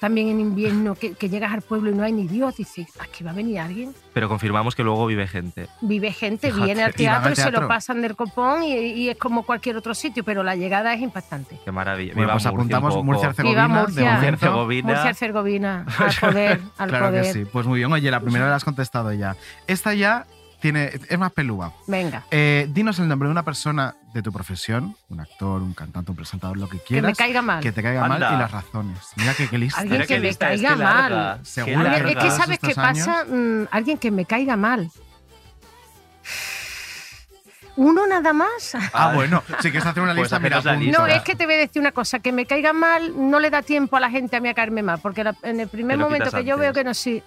también en invierno, que, que llegas al pueblo y no hay ni Dios, dices, aquí va a venir alguien. Pero confirmamos que luego vive gente. Vive gente, Fíjate. viene al Y teatro y se teatro. lo pasan del copón y, y es como cualquier otro sitio, pero la llegada es impactante. Qué maravilla. Bueno, pues Murcia un apuntamos. Murcia-Herzegovina. Murcia. Murcia-Herzegovina. Murcia-Herzegovina, al poder, al Claro poder. que sí. Pues muy bien. Oye, la primera la has contestado ya. Esta ya tiene, es más pelúa. Venga, Eh, dinos el nombre de una persona de tu profesión, un actor, un cantante, un presentador, lo que que quieras. me caiga mal. que te caiga Anda. mal y las razones. Mira que qué lista. Alguien que me lista caiga mal. Según larga. es que sabes qué pasa, años. Mm, alguien que me caiga mal. Uno nada más. Ah, bueno, si quieres hacer una Pues lista, mira, lista. No, es que te voy a decir una cosa, que me caiga mal no le da tiempo a la gente a mí a caerme mal, porque la- en el primer momento que yo veo que no sí.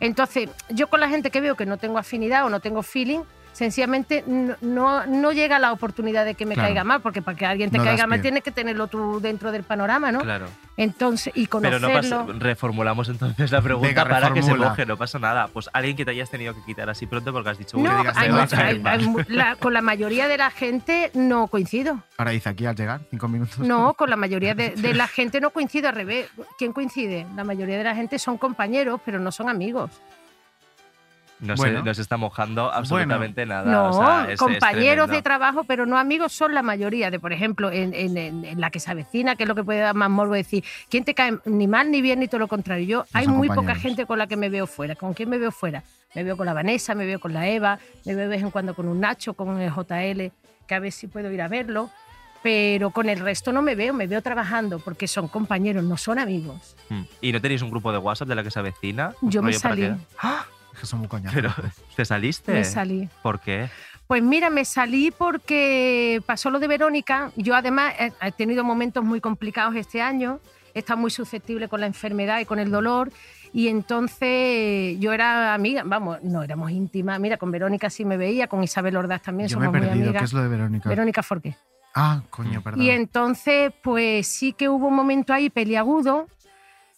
Entonces, yo con la gente que veo que no tengo afinidad o no tengo feeling, sencillamente no, no, no llega la oportunidad de que me Claro. caiga mal, porque para que alguien te No caiga mal pie. tienes que tenerlo tú dentro del panorama, ¿no? Claro. Entonces, y Pero no conocerlo. pasa, reformulamos entonces la pregunta Venga, para que se moje, no pasa nada. Pues alguien que te hayas tenido que quitar así pronto porque has dicho, No, digas, hay con la mayoría de la gente no coincido. Ahora dice aquí al llegar, cinco minutos. No, con la mayoría de, de la gente no coincido al revés. ¿Quién coincide? La mayoría de la gente son compañeros, pero no son amigos. No, Bueno. se, no se está mojando absolutamente nada. No, o sea, es- es compañeros de tremendo. trabajo, pero no amigos, son la mayoría. De, por ejemplo, en, en- en- en la que se avecina, que es lo que puede dar más morbo decir, ¿quién te cae ni mal ni bien ni todo lo contrario? Yo, hay son muy poca gente con la que me veo fuera. ¿Con quién me veo fuera? Me veo con la Vanessa, me veo con la Eva, me veo de vez en cuando con un Nacho, con el JL, que a ver si puedo ir a verlo. Pero con el resto no me veo, me veo trabajando porque son compañeros, no son amigos. Mm. ¿Y no tenéis un grupo de WhatsApp de la que se avecina? Yo me salí. que- ¡Ah! Que son muy coñazos. Pero, ¿te saliste? Me salí. ¿Por qué? Pues mira, me salí porque pasó lo de Verónica. Yo además he, tenido momentos muy complicados este año. He estado muy susceptible con la enfermedad y con el dolor. Y entonces yo era amiga, vamos, no éramos íntimas. Mira, con Verónica sí me veía, con Isabel Ordaz también Yo me he somos muy perdido. ¿Qué amigas. es lo de Verónica? Verónica Forqué. Ah, coño, perdón. Y entonces, pues sí que hubo un momento ahí peliagudo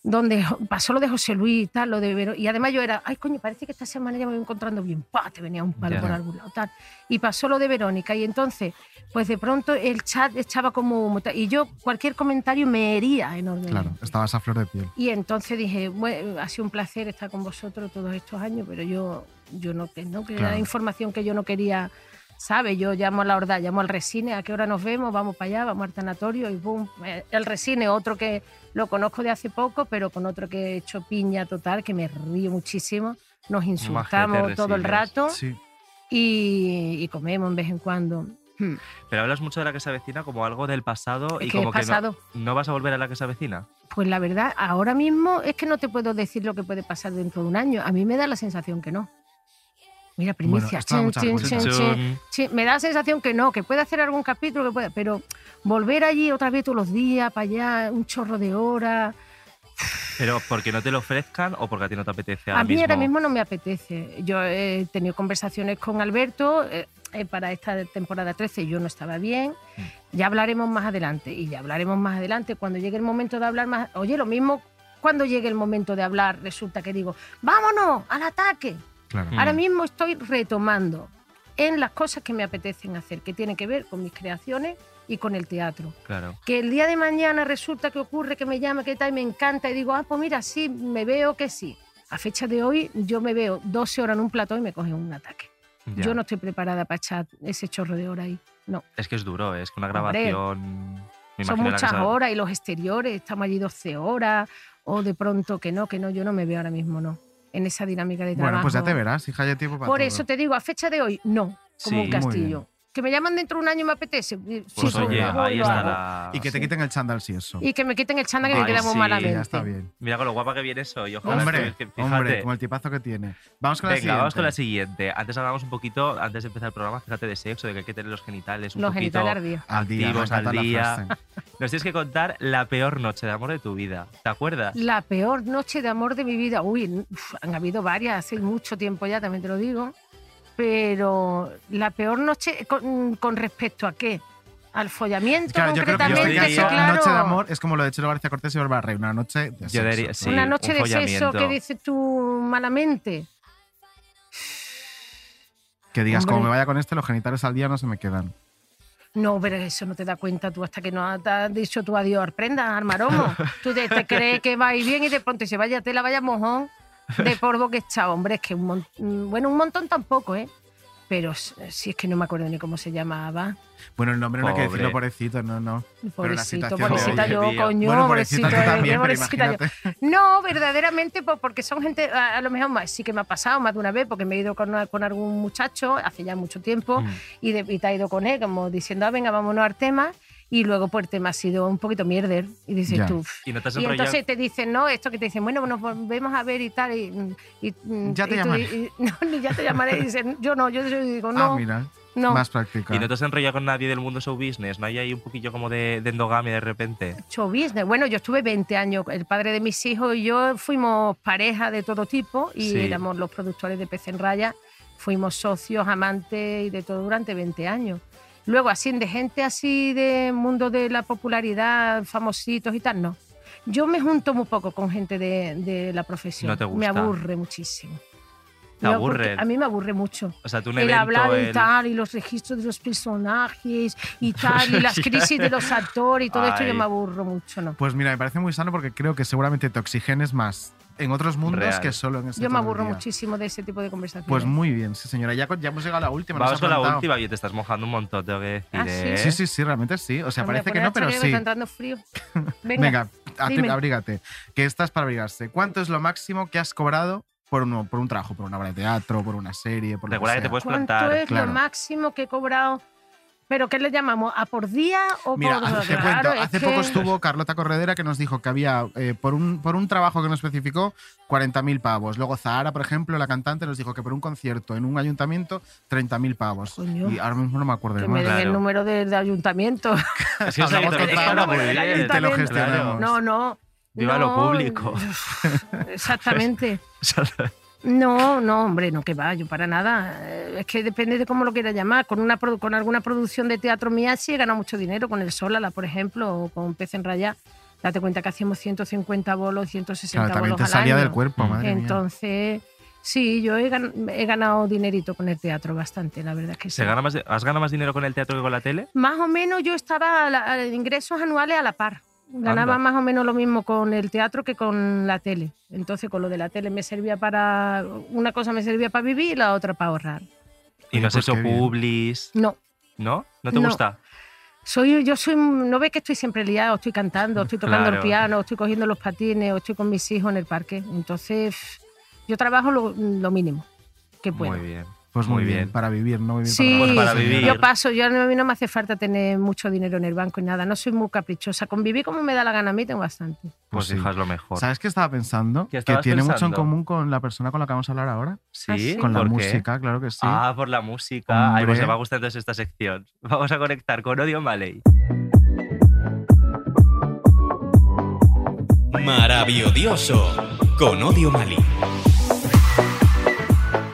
donde pasó lo de José Luis y tal, lo de Vero- y además yo era, ay coño, parece que esta semana ya me voy encontrando bien, ¡pah! te venía un palo Ya. por algún lado, tal. Y pasó lo de Verónica y entonces, pues de pronto el chat echaba como y yo cualquier comentario me hería enormemente. Claro, estabas a flor de piel. Y entonces dije, bueno, ha sido un placer estar con vosotros todos estos años, pero yo, yo no, que no, que Claro. era información que yo no quería, ¿sabes? Yo llamo a la Horda, llamo al Resine, ¿a qué hora nos vemos? Vamos para allá, vamos al tanatorio y boom. Eh, El Resine, otro que lo conozco de hace poco, pero con otro que he hecho piña total, que me río muchísimo. Nos insultamos todo el rato Sí. y, y comemos en vez en cuando. Hmm. Pero hablas mucho de la que se avecina como algo del pasado Es y que como es que no- pasado. No, vas a volver a la que se avecina. Pues la verdad, ahora mismo es que no te puedo decir lo que puede pasar dentro de un año. A mí me da la sensación que no. Mira, primicia. chin, chin, chin, me da la sensación que no, que puede hacer algún capítulo, que puede, pero volver allí otra vez todos los días, para allá, un chorro de horas. Pero porque no te lo ofrezcan o porque a ti no te apetece ahora A mí mismo. ahora mismo no me apetece. Yo he tenido conversaciones con Alberto eh, eh, para esta temporada 13, yo no estaba bien. Mm. Ya hablaremos más adelante y ya hablaremos más adelante cuando llegue el momento de hablar más. Oye, lo mismo cuando llegue el momento de hablar, resulta que digo, vámonos al ataque. Claro. Mm. Ahora mismo estoy retomando en las cosas que me apetecen hacer, que tienen que ver con mis creaciones y con el teatro. Claro. Que el día de mañana resulta que ocurre que me llama, que tal, y me encanta, y digo, ah, pues mira, sí, me veo que sí. A fecha de hoy, yo me veo 12 horas en un plató y me coge un ataque. Ya. Yo no estoy preparada para echar ese chorro de hora ahí. No. Es que es duro, es que una grabación. me Son muchas horas y los exteriores, estamos allí 12 horas, o de pronto que no, que no, yo no me veo ahora mismo, no. En esa dinámica de trabajo. Bueno, pues ya te verás, hija, ya tiempo para Por todo. eso te digo, a fecha de hoy, no, como Sí. un castillo. Que me llaman dentro de un año y me apetece. Pues pues oye, ahí y la. Y que te quiten el chándal si eso. Y que me quiten el chándal que me queda muy sí, malamente. Ya está bien. Mira con lo guapa que viene soy. Ojo, Hombre, que- hombre, como el tipazo que tiene. Vamos con la Venga, siguiente. vamos con la siguiente. Antes hablamos un poquito, antes de empezar el programa, fíjate de sexo, de que hay que tener los genitales un Los poquito genitales al día. Al día, activos al la día. Nos tienes que contar la peor noche de amor de tu vida. ¿Te acuerdas? La peor noche de amor de mi vida. Uy, han habido varias, hace mucho tiempo ya, también te lo digo. Pero la peor noche, con, con respecto a qué? Al follamiento, Claro, yo creo que yo concretamente, diría claro. noche de amor es como lo de Chelo García Cortés y Bárbara Rey, una noche de Yo sexo. diría- sí. Una noche un de sexo que dices tú malamente. Que digas, como me vaya con este, los genitales al día no se me quedan. No, pero eso no te da cuenta tú hasta que no te has dicho tu adiós prenda, al maromo. Tú te, te crees que va a ir bien y de pronto se vaya tela, vaya mojón de polvo que está. Hombre, es que un montón, bueno, un montón tampoco, ¿eh? Pero si es que no me acuerdo ni cómo se llamaba. Bueno, el nombre no hay que decirlo, pobrecito, no, no. Pobrecito, pobrecita yo, coño, Bueno, pobrecito, eh, también, pero pobrecita yo. No, verdaderamente, po- porque son gente, a a lo mejor más, sí que me ha pasado más de una vez, porque me he ido con, con algún muchacho hace ya mucho tiempo Mm. y, de- y te ha ido con él, como diciendo, ah, venga, vámonos al tema, y luego pues el tema ha sido un poquito mierder, y dices Ya. tú. Y no te has Y entonces te dicen, no, esto que te dicen, bueno, nos volvemos a ver y tal, y, y- Ya te y tú- llamaré. y- no, ni ya te llamaré, y dicen, yo no, yo digo, no, ah, mira, no. más práctica. Y no te has enrollado con nadie del mundo show business. ¿No hay ahí un poquillo como de, de endogamia de repente? Show business. Bueno, yo estuve 20 años. El padre de mis hijos y yo fuimos pareja de todo tipo y Sí. éramos los productores de Pez en Raya. Fuimos socios, amantes y de todo durante 20 años. Luego, así de gente así de mundo de la popularidad, famositos y tal, no. Yo me junto muy poco con gente de, de la profesión. ¿No te Me gusta? aburre muchísimo. ¿Te aburre? A mí me aburre mucho O sea, tú el evento. hablar y el- tal, y los registros de los personajes y tal, y las crisis de los actores y todo esto, yo me aburro mucho, ¿no? Pues mira, me parece muy sano porque creo que seguramente te oxigenes más en otros mundos Real. que solo en ese Yo me aburro día. muchísimo de ese tipo de conversaciones. Pues muy bien, sí señora. Ya, hemos llegado a la última. Vamos con la última y te estás mojando un montón, tengo que decir. Ah, ¿sí? ¿eh? Sí, sí, sí, realmente sí. O sea, Hombre, parece que no, pero sí. Está entrando frío. Venga, Venga, abrígate. Que estás para abrigarse. ¿Cuánto es lo máximo que has cobrado por un, por un trabajo, por una obra de teatro, por una serie, por Recuerda que que te puedes ¿cuánto plantar. es claro. lo máximo que he cobrado? ¿Pero qué le llamamos? ¿A por día o Mira, por te Claro, cuento, es hace que- poco estuvo Carlota Corredera que nos dijo que había, eh, por, un, por un trabajo que no especificó, 40.000 pavos. Luego Zahara, por ejemplo, la cantante, nos dijo que por un concierto en un ayuntamiento, 30.000 pavos. Coño. Y ahora mismo no me acuerdo Que de me el número del ayuntamiento. Es Hablamos claro, bien, bien. te lo Claro. gestionamos. No, no. Viva lo público. Exactamente. No, no, hombre, no que va, yo para nada. Eh, Es que depende de cómo lo quiera llamar. Con, una, con alguna producción de teatro mía sí he ganado mucho dinero, con el Solala, por ejemplo, o con Pez en Raya. Date cuenta que hacíamos 150 bolos, 160 Claro, también bolos te al salía año. del cuerpo, madre mía. Entonces, sí, yo he, gan- he ganado dinerito con el teatro bastante, la verdad es que sí. ¿Se gana más, de- ¿Has ganado más dinero con el teatro que con la tele? Más o menos yo estaba a la- a ingresos anuales a la par. Ganaba Anda. más o menos lo mismo con el teatro que con la tele. Entonces con lo de la tele me servía para... Una cosa me servía para vivir y la otra para ahorrar. Y no has hecho publis. No, ¿No? ¿No te No. gusta? soy, yo soy... No ves que estoy siempre liado, estoy cantando, estoy tocando Claro. el piano, estoy cogiendo los patines, o estoy con mis hijos en el parque. Entonces yo trabajo lo, lo mínimo que puedo. Muy bien. Pues muy, Muy bien. bien. para vivir, no vivir Sí, Pues para para vivir. yo paso, yo a mí no me hace falta tener mucho dinero en el banco y nada, no soy muy caprichosa. Convivir como me da la gana a mí tengo bastante. Pues, Pues sí. hija, es lo mejor. ¿Sabes qué estaba pensando? ¿Qué que tiene mucho en común con la persona con la que vamos a hablar ahora. ¿Sí? ¿Ah, sí? Con la música, claro que sí. Ah, por la música. Ay, pues me va gustando esta sección. Vamos a conectar con Odio Maley. Maravilloso con Odio Mali.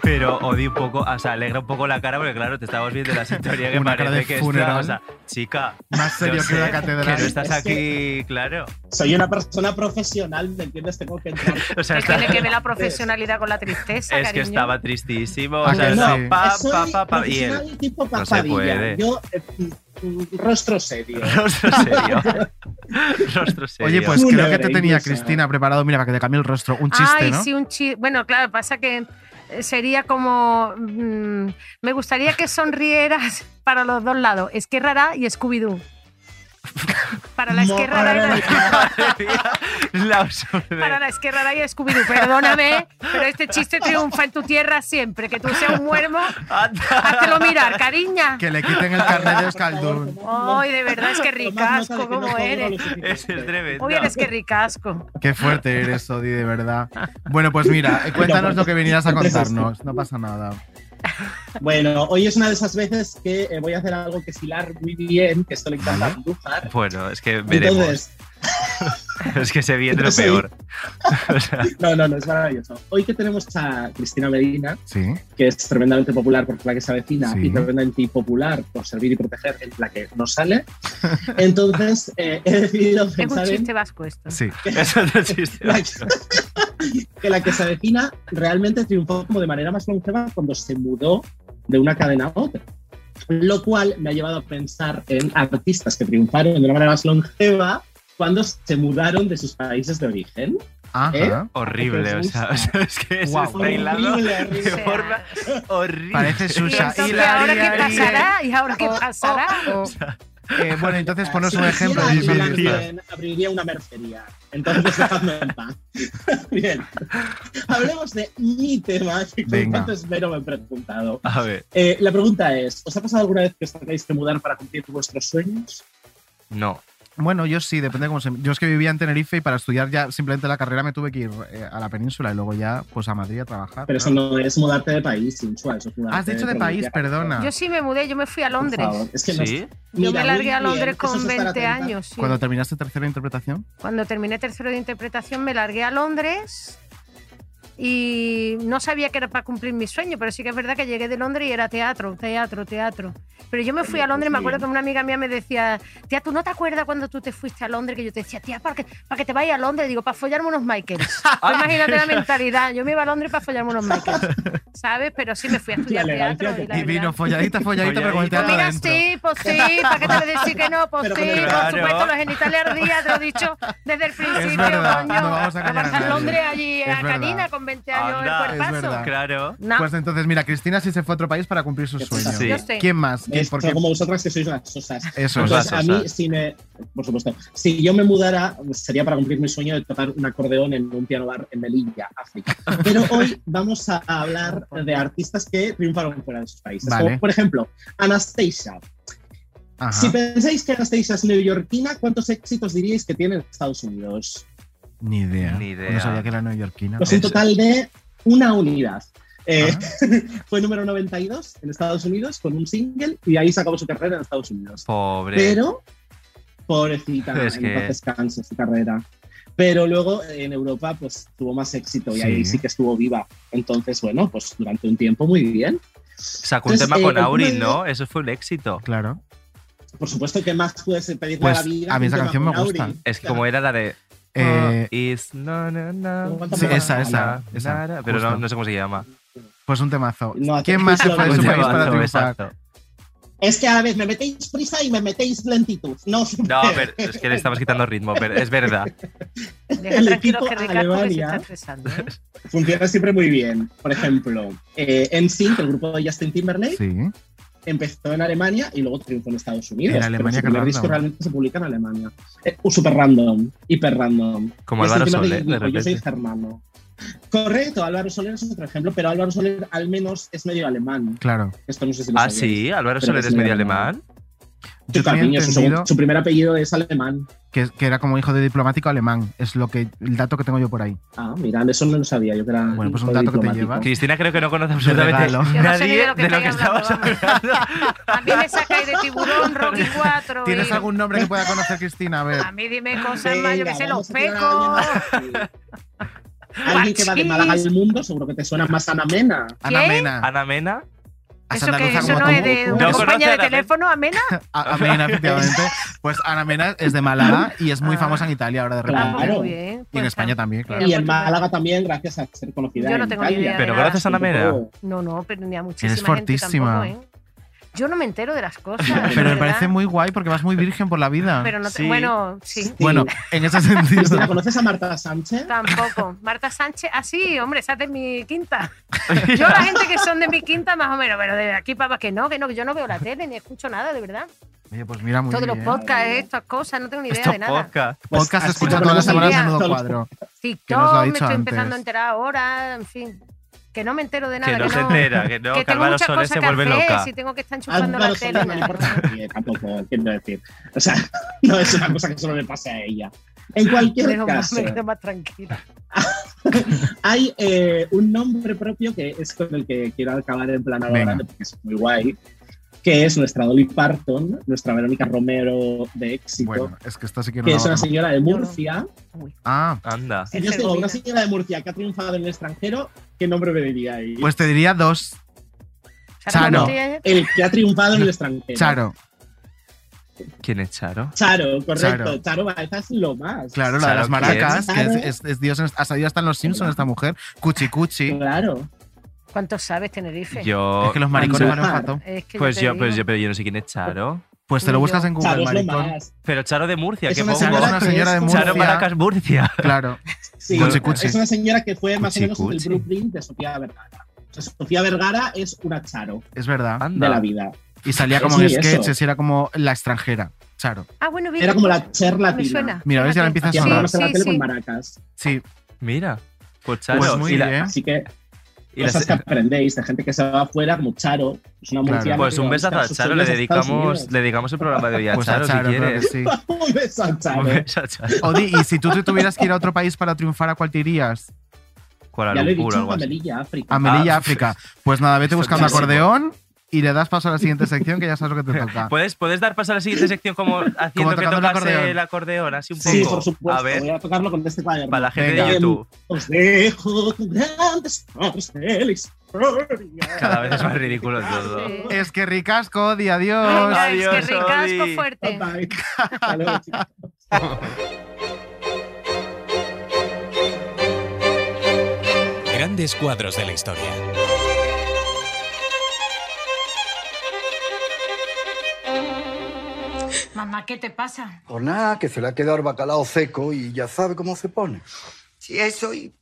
Pero odio un poco, o sea, alegra un poco la cara porque, claro, te estamos viendo en la sintonía que Una parece de que funeral. está, o sea, chica. Más serio que una sé catedral. Que no estás aquí, claro. Soy una persona profesional, ¿me entiendes? Tengo que entrar. O sea, Que está- tiene que ver la profesionalidad con la tristeza, es que estaba tristísimo. O sea, no, sí. pa, pa, Soy pa, pa, y él. tipo No se puede. Yo, eh, rostro serio. Rostro serio. Rostro serio. Oye, pues creo que te tenía. Cristina preparado, mira, para que te cambie el rostro. Un chiste, Ay, ¿no? sí, un chiste. Bueno, claro, pasa que sería como. mm, me gustaría que sonrieras para los dos lados, Esquerrara y Scooby-Doo. Para la absurdez. para la Esquerrara y Scooby-Doo. Perdóname, pero este chiste triunfa en tu tierra siempre. Que tú seas un muermo, háztelo mirar, cariña. Que le quiten el carnet de Euskaldun. Ay, de verdad, es que ricasco, ¿cómo eres? es tremendo. Hoy eres que ricasco. Qué fuerte eres, Odi, de verdad. Bueno, pues mira, eh, cuéntanos lo que venías a contarnos. No pasa nada. Bueno, hoy es una de esas veces que eh, voy a hacer algo que es hilar muy bien, que esto le encanta a Andújar. Bueno, es que veremos. Entonces, es que se viene lo peor. O sea, no, no, no, es maravilloso. Hoy que tenemos a Cristina Medina, Sí. que es tremendamente popular por la que se avecina Sí. y tremendamente impopular por servir y proteger en la que no sale, entonces eh, he decidido Es un pensar en chiste vasco esto. Sí. eso no existe. la que, que la que se avecina realmente triunfó como de manera más longeva cuando se mudó de una cadena a otra. Lo cual me ha llevado a pensar en artistas que triunfaron de una manera más longeva cuando se mudaron de sus países de origen. Ajá. ¿Eh? Horrible, o sea, o sea, es que eso Guau. está hilado de forma horrible. Parece ¿Y Susa. Hilari, ahora qué pasará? ¿Y ahora qué Oh, pasará? oh, oh. Eh, bueno, entonces ponos Si un ejemplo artistas. también abriría una mercería. Entonces, dejadme en paz. Bien. Hablemos de mi tema, que con tanto esmero me he preguntado. A ver, Eh, la pregunta es, ¿os ha pasado alguna vez que os tengáis que mudar para cumplir vuestros sueños? no. Bueno, yo sí, depende de cómo se. Yo es que vivía en Tenerife y para estudiar ya simplemente la carrera me tuve que ir eh, a la península y luego ya pues a Madrid a trabajar. Pero eso claro. no es mudarte de país, Sinchua, eso es mudarte Has dicho de país, perdona. Yo sí me mudé, yo me fui a Por Londres. favor, es que no Yo me largué a Londres eso es con estar 20 atenta. años. sí. Cuando terminaste tercera interpretación. Cuando terminé tercero de interpretación me largué a Londres y no sabía que era para cumplir mi sueño, pero sí que es verdad que llegué de Londres y era teatro, teatro, teatro. Pero yo me fui a Londres, me acuerdo que una amiga mía me decía, tía, ¿tú no te acuerdas cuando tú te fuiste a Londres? Que yo te decía, tía, ¿para que, para que te vayas a Londres? Digo, para follarme unos Michaels. Imagínate la mentalidad, yo me iba a Londres para follarme unos Michaels, ¿sabes? Pero sí me fui a estudiar teatro. y la Y vino folladita, folladita, pero con el Folladita. pues teatro mira, adentro. sí, pues sí, ¿para qué te voy a decir que no? Pues Pero sí, por Claro. supuesto, los genitales ardías, te lo he dicho desde el principio, coño. no vamos a a. Londres allí Es a. Canina con 20 años Anda, el es verdad. Claro. No, Pues entonces, mira, Cristina sí se fue a otro país para cumplir sus sueños. Sí. yo sé. ¿Quién más? ¿Quién- Es por qué? como vosotras que sois unas sosas. Eso. Entonces, a mí, si me. Por supuesto. Si yo me mudara, sería para cumplir mi sueño de tocar un acordeón en un piano bar en Melilla, África. Pero hoy vamos a hablar de artistas que triunfaron fuera de sus países. Vale. Como, por ejemplo, Anastasia. Ajá. Si pensáis que Anastasia es neoyorquina, ¿cuántos éxitos diríais que tiene en Estados Unidos? Ni idea. Ni idea. No sabía que era neoyorquina. Pues un Eso. total de una unidad. Eh, Ajá. fue número 92 en Estados Unidos con un single y ahí se acabó su carrera en Estados Unidos. Pobre. Pero, pobrecita, Es en que- paz descanse su carrera. Pero luego en Europa pues tuvo más éxito y Sí. ahí sí que estuvo viva. Entonces, bueno, pues durante un tiempo muy bien. Sacó un tema eh, con primer- ¿no? Eso fue un éxito. Claro. Por supuesto, ¿qué más puedes pedirle Pues, a la vida? a mí que esa canción me gusta. Es que como era la de. Eh, "Oh, is no, no, no, ¿Cómo Sí, canta? esa, esa, na, esa, na, na", Pero no, no sé cómo se llama. Pues un temazo. No, ¿Quién más se fue de mismo. su país para Temazo, triunfar? exacto. Es que a la vez me metéis prisa y me metéis lentitud. No, No, pero es que le estamos quitando ritmo, pero es verdad. El equipo que Ricardo que se Alemania. está. ¿eh? funciona siempre muy bien. Por ejemplo, eh, NSYNC, el grupo de Justin Timberlake, Sí. Empezó en Alemania y luego triunfó en Estados Unidos. En pero Alemania, su primer disco realmente se publica en Alemania. Eh, super random, hiper random. Como Álvaro Soler, de Yo soy germano. Correcto, Álvaro Soler es otro ejemplo, pero Álvaro Soler al menos es medio alemán. Claro. Esto no sé si lo Ah, sí, Álvaro Soler es medio alemán. Tenía su, primer apellido es alemán. que, que era como hijo de diplomático alemán. Es lo que el dato que tengo yo por ahí. Ah, mira, eso no lo sabía. Yo que era Bueno, pues un de dato que te llevas. Cristina creo que no conoce absolutamente no nadie de lo que de lo que estamos hablando. A mí me sacáis de tiburón, Rocky 4. ¿Tienes y- algún nombre que pueda conocer Cristina? A ver. A mí dime cosas más, yo que sé, los pecos. Alguien que va de Málaga al mundo, seguro que te suena más Ana Mena. Ana Mena. Ana Mena. ¿Eso, que, eso como no tú. es de una compañía de teléfono, Amena? A- Amena, efectivamente. Pues Ana Mena es de Málaga y es muy Ah. famosa en Italia ahora de repente. Claro. Muy bien. Y en pues España también, claro. Y en Málaga también, gracias a ser conocida. Yo no en tengo ni Italia. idea Pero gracias a Ana Mena. No, no, pero ni a muchísima Eres gente fortísima. tampoco, ¿eh? Yo no me entero de las cosas. Pero me parece muy guay porque vas muy virgen por la vida. Pero no te- Sí. Bueno, sí. Sí. Bueno, en ese sentido. ¿conoces a Marta Sánchez? Tampoco. Marta Sánchez, ah, sí, hombre, esa es de mi quinta. Yo, la gente que son de mi quinta, más o menos, pero de aquí para que no, que no, que yo no veo la tele ni escucho nada, de verdad. Oye, pues mira, muy Todos los podcasts, estas cosas, no tengo ni idea Esto de nada. podcast. Pues Podcast así escucha todas las semanas menudo cuadro. TikTok, me estoy antes. empezando a enterar ahora, en fin. Que no me entero de nada. Que no se entera, que no, que muchas Soler cosas se que vuelve loca. Si tengo que estar enchufando la tele. No le importa a tampoco, quiero decir. O sea, no es una cosa que solo le pase a ella. En cualquier mal, caso, me quedo más tranquila. hay eh, un nombre propio que es con el que quiero acabar en plan ahora, Venga. porque es muy guay, que es nuestra Dolly Parton, nuestra Verónica Romero de éxito, Bueno, es que esta sí que no que es una señora de Murcia. Ah, Anda. Si yo digo una señora de Murcia que ha triunfado en el extranjero, ¿qué nombre me diríais? pues te diría dos. Charo. El que ha triunfado en el extranjero. Charo. ¿Quién es Charo? Charo, correcto. Charo. Charo, Baeza es lo más. Claro, la de las maracas, que es, Charo. es- es Dios. Ha salido hasta en los Simpsons esta mujer. Cuchi Cuchi. Claro. ¿Cuántos sabes, Tenerife? Yo. Es que los maricones van fato. Es que Pues yo, digo. pues yo, pero yo no sé quién es Charo. Pues te lo buscas en Google, Charo es lo maricón. más. Pero Charo de Murcia, Es ¿qué una es una que señora es de Murcia. Charo Maracas Murcia. Claro. Sí, Cuchi, cuchi. es una señora que fue más Cuchi, o menos el blueprint de Sofía Vergara. O sea, Sofía Vergara es una Charo Es verdad. Anda. de la vida. Y salía Sí, como en eso. sketches y era como la extranjera. Charo. Ah, bueno, bien. Era como la Cher Me latina. suena. Mira, ves, ya la empieza a Sí, sonar. en sí, tele sí. con maracas. Sí. Mira. Pues Charo. Pues muy y la- bien. Así que y cosas que aprendéis de gente que se va afuera, como Charo, es una Claro. murciana Pues un a besazo a Charo, le a dedicamos, le dedicamos el programa de hoy a Pues a Charo, si quieres. sí. Un beso a Charo. Un beso a Charo. Odi, y si tú te tuvieras que ir a otro país para triunfar, ¿a cuál te irías? Kuala Ya lo he dicho, algo así. Melilla, África. A Melilla, Ah, África. Pues nada, vete buscando acordeón y le das paso a la siguiente sección que ya sabes lo que te toca. ¿Puedes, ¿Puedes dar paso a la siguiente sección como haciendo que tocando el tocas acordeón. el acordeón? Así un Sí, poco. por supuesto. A ver, Voy a tocarlo con este cuaderno. para la gente Venga. de YouTube. Os dejo grandes cosas de la historia. Cada vez es más ridículo todo. Sí. Es que ricasco, Odi, adiós. Venga, es que Adiós, ricasco Odi. fuerte. Bye, bye. Grandes cuadros de la historia. Mamá, ¿qué te pasa? Pues nada, que se le ha quedado el bacalao seco y ya sabe cómo se pone. Sí, eso y,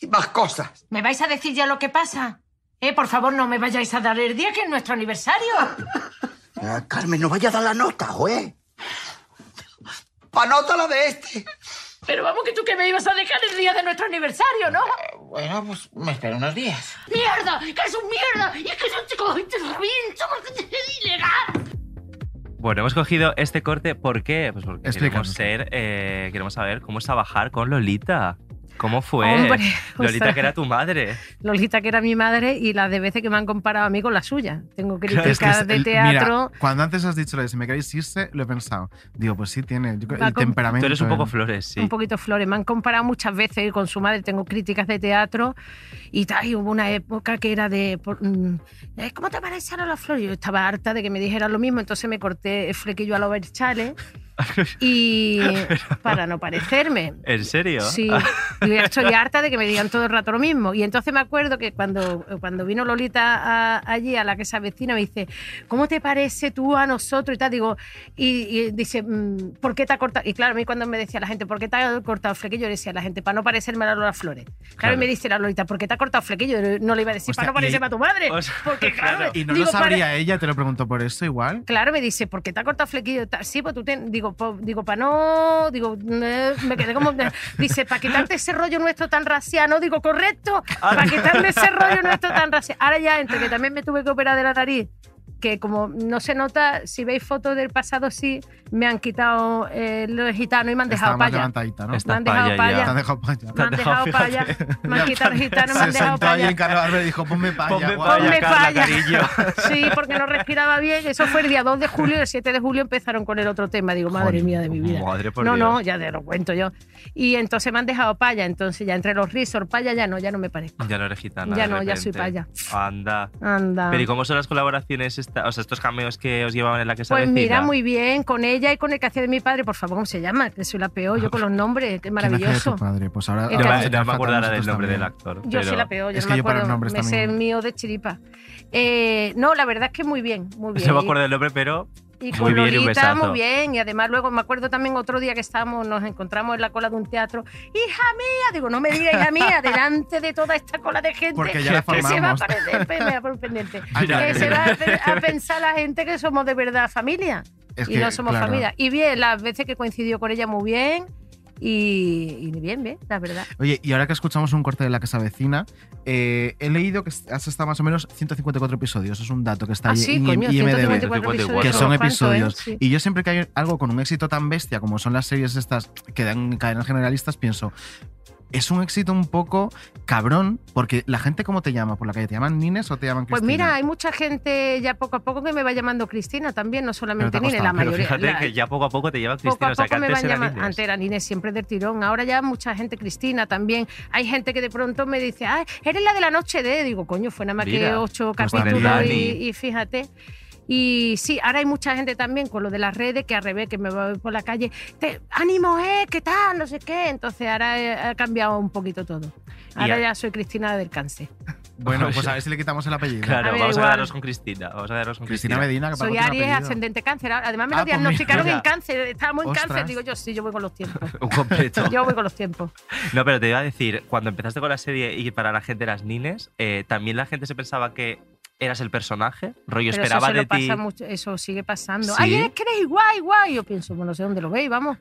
y más cosas. ¿Me vais a decir ya lo que pasa? Eh, por favor, no me vayáis a dar el día que es nuestro aniversario. Ah, Carmen, no vaya a dar la nota, güey. Anótala de este. Pero vamos, que tú que me ibas a dejar el día de nuestro aniversario, ¿no? Bueno, pues me espero unos días. ¡Mierda! ¡Que es un mierda! ¡Y es que son chicos te reviento porque es ilegal! Bueno, hemos cogido este corte, ¿por qué? Pues porque Explícanos. queremos ser, eh, queremos saber cómo es trabajar con Lolita. ¿Cómo fue? Hombre, o Lolita, sea- que era tu madre. Lolita, que era mi madre, y las de veces que me han comparado a mí con la suya. Tengo críticas es que es de el- teatro. Mira, cuando antes has dicho lo de si me queréis irse, lo he pensado. Digo, pues sí tiene yo el con- temperamento. Tú eres un poco flores, sí. Un poquito flores. Me han comparado muchas veces con su madre. Tengo críticas de teatro y tal. y hubo una época que era de. por- mm, eh, ¿Cómo te parece ahora las flores? Yo estaba harta de que me dijeran lo mismo, entonces me corté el flequillo al overchale y. para no parecerme. ¿En serio? Sí, yo ya estoy harta de que me digan todo el rato lo mismo. Y entonces me acuerdo que cuando, cuando vino Lolita a- allí a la que se avecina, me dice, ¿cómo te parece tú a nosotros? Y tal, digo, y, y dice, mm, ¿por qué te ha cortado? Y claro, a mí cuando me decía la gente, ¿por qué te ha cortado el flequillo? Yo le decía a la gente, para no parecerme a la Lola Flores. Claro, Claro. y me dice la Lolita, ¿por qué te ha cortado el flequillo? Yo no le iba a decir, para no y- parecerme a tu madre. o sea, Porque claro, Y no digo, lo para- sabría ella, te lo pregunto por eso igual. Claro, me dice, ¿por qué te ha cortado flequillo? Sí, pues tú te... Digo, digo, para no... Digo, me quedé como... Dice, para quitarte ese rollo nuestro tan raciano. Digo, correcto, para quitarme ese rollo nuestro tan raciano. Ahora ya, entre que también me tuve que operar de la nariz que como no se nota, si veis fotos del pasado, sí, me han quitado eh, los gitanos y me han dejado levantadita, ¿no? Me han dejado para Te han allá. dejado allá. Me han dejado para allá. Me han quitado los gitanos, me han dejado ahí en. Carlos Álvarez y dijo, ponme para allá. Ponme guapa". pa' allá, Ponme Carla, pa' allá. cariño. Sí, porque no respiraba bien. Eso fue el día 2 de julio y el 7 de julio empezaron con el otro tema. Digo, madre Joder, mía de mi vida. madre por no, Dios. no, ya te lo cuento yo. Y entonces me han dejado paya. Entonces ya entre los risor, paya, ya no, ya no me parezco. Ya no eres gitana. Ya no, ya soy repente. Anda. Anda. Pero ¿y cómo son las colaboraciones, esta- o sea, estos cameos que os llevaban en la que se Pues avecina? mira, muy bien, con ella y con el que hacía de mi padre, por favor, ¿cómo se llama? Que soy la peor, yo con los nombres, qué ¿Quién hacía de maravilloso. padre? Pues ahora, que ahora me, no me acordará del nombre también. del actor. Yo pero- soy la peor, yo Es no que me yo para los acuerdo, nombres me sé el mío de chiripa. Eh, no, la verdad es que muy bien, muy bien. No me acuerdo del nombre, pero Y muy con bien y un Lolita, muy bien. Y además luego me acuerdo también otro día que estábamos, nos encontramos en la cola de un teatro. ¡Hija mía! Digo, no me digas hija mía, delante de toda esta cola de gente. Porque ya la que se va a formamos. parecer, pe- me va por pendiente. Ah, ya, que ya, se ya. va a pe- a pensar la gente que somos de verdad familia. Es y que, no somos claro. familia. Y bien, las veces que coincidió con ella muy bien. Y, y bien, bien, la verdad. Oye, y ahora que escuchamos un corte de la casa vecina, eh, he leído que has estado más o menos 154 episodios. Es un dato que está Ah, ahí sí, en coño, IMDb. 154 episodios. que son episodios. ¿eh? Sí. Y yo siempre que hay algo con un éxito tan bestia como son las series estas que dan cadenas generalistas, pienso, es un éxito un poco cabrón, porque la gente ¿cómo te llama? ¿Por la calle te llaman Nines o te llaman Pues Cristina? mira, hay mucha gente ya poco a poco que me va llamando Cristina también, no solamente Pero te ha Nine, la costado. Pero mayoría. fíjate la- que ya poco a poco te lleva poco Cristina, a o sea, que poco me antes van era llamando. Inés. Antes era Nines siempre del tirón. Ahora ya mucha gente Cristina también. Hay gente que de pronto me dice, ah, eres la de la noche de. Digo, coño, fue nada más que ocho pues capítulos y, y fíjate. Y sí, ahora hay mucha gente también con lo de las redes que al revés, que me voy por la calle, te, ánimo, eh, ¿qué tal? No sé qué. Entonces ahora eh, ha cambiado un poquito todo. Ahora ya soy Cristina del cáncer. Bueno, pues a ver si le quitamos el apellido. Claro, A ver, vamos a quedarnos con Cristina. Vamos a quedarnos con Cristina Cristina. Medina, que para Soy Aries, ascendente cáncer. Además me lo Ah, pues diagnosticaron mira. en cáncer. Estábamos en Ostras. cáncer. Digo yo, sí, yo voy con los tiempos. Un completo. Yo voy con los tiempos. No, pero te iba a decir, cuando empezaste con la serie y para la gente eras Nines, eh, también la gente se pensaba que eras el personaje, rollo Pero esperaba eso, se de lo pasa ti. mucho, eso sigue pasando. ¿Sí? Ay, eres que eres igual, igual. Yo pienso, bueno, no sé dónde lo veis, vamos.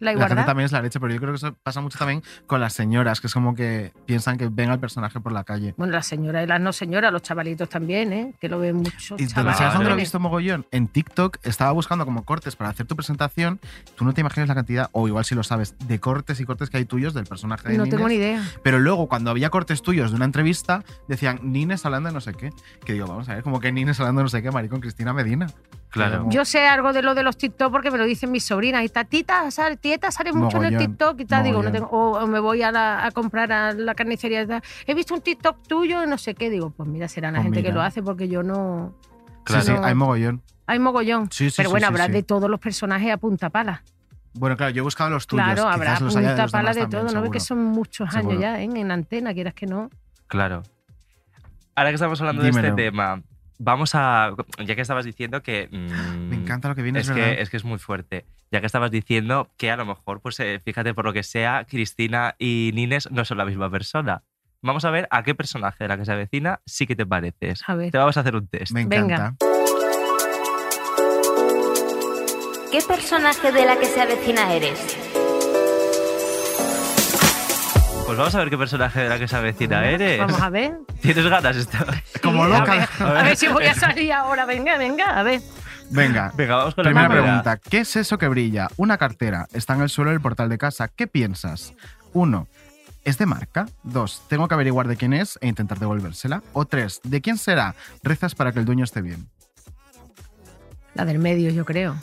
La La gente igualdad. también es la leche, pero yo creo que eso pasa mucho también con las señoras, que es como que piensan que ven al personaje por la calle. Bueno, las señoras y las no señoras, los chavalitos también, ¿eh? Que lo ven mucho. Y te chavales. ¿Sabes dónde lo he visto mogollón? En TikTok estaba buscando como cortes para hacer tu presentación. Tú no te imaginas la cantidad, o igual si lo sabes, de cortes y cortes que hay tuyos del personaje de No Nines. tengo ni idea. Pero luego, cuando había cortes tuyos de una entrevista, decían Nines hablando de no sé qué. Que digo, vamos a ver, como que Nines hablando de no sé qué, maricón Cristina Medina. Claro. Yo sé algo de lo de los TikTok porque me lo dicen mis sobrinas. Y tatita, sale, tieta, sale mucho en el Mogollón, TikTok y tal. Digo, no mogollón. tengo, o, o me voy a, la- a comprar a la carnicería y tal. He visto un TikTok tuyo y no sé qué. Digo, pues mira, será la Pues gente que lo hace porque yo no. Sí, sí, hay mogollón. Hay mogollón. Sí, sí, Pero bueno, sí, habrá sí. de todos los personajes a punta pala. Bueno, claro, yo he buscado los tuyos. claro, habrá los haya de punta los pala de también, todo. ¿No ves que son muchos Seguro. años ya ¿eh? en antena, quieras que no? Claro. Ahora que estamos hablando de este tema, vamos a. Ya que estabas diciendo que. mm, Me encanta lo que viene, es es verdad. que, es que es muy fuerte. Ya que estabas diciendo que a lo mejor, pues eh, fíjate por lo que sea, Cristina y Nines no son la misma persona. Vamos a ver a qué personaje de la que se avecina sí que te pareces. A ver. Te vamos a hacer un test. Me Venga. encanta. ¿Qué personaje de la que se avecina eres? Pues vamos a ver qué personaje de la que se avecina eres. Vamos a ver. ¿Tienes ganas? Esto? Como a loca. ver, A ver si voy a salir ahora. Venga, venga, a ver. Venga. Venga, vamos con primera. pregunta. ¿Qué es eso que brilla? Una cartera. Está en el suelo del portal de casa. ¿Qué piensas? Uno. ¿Es de marca? Dos. Tengo que averiguar de quién es e intentar devolvérsela. O tres. ¿De quién será? Rezas para que el dueño esté bien. La del medio, yo creo.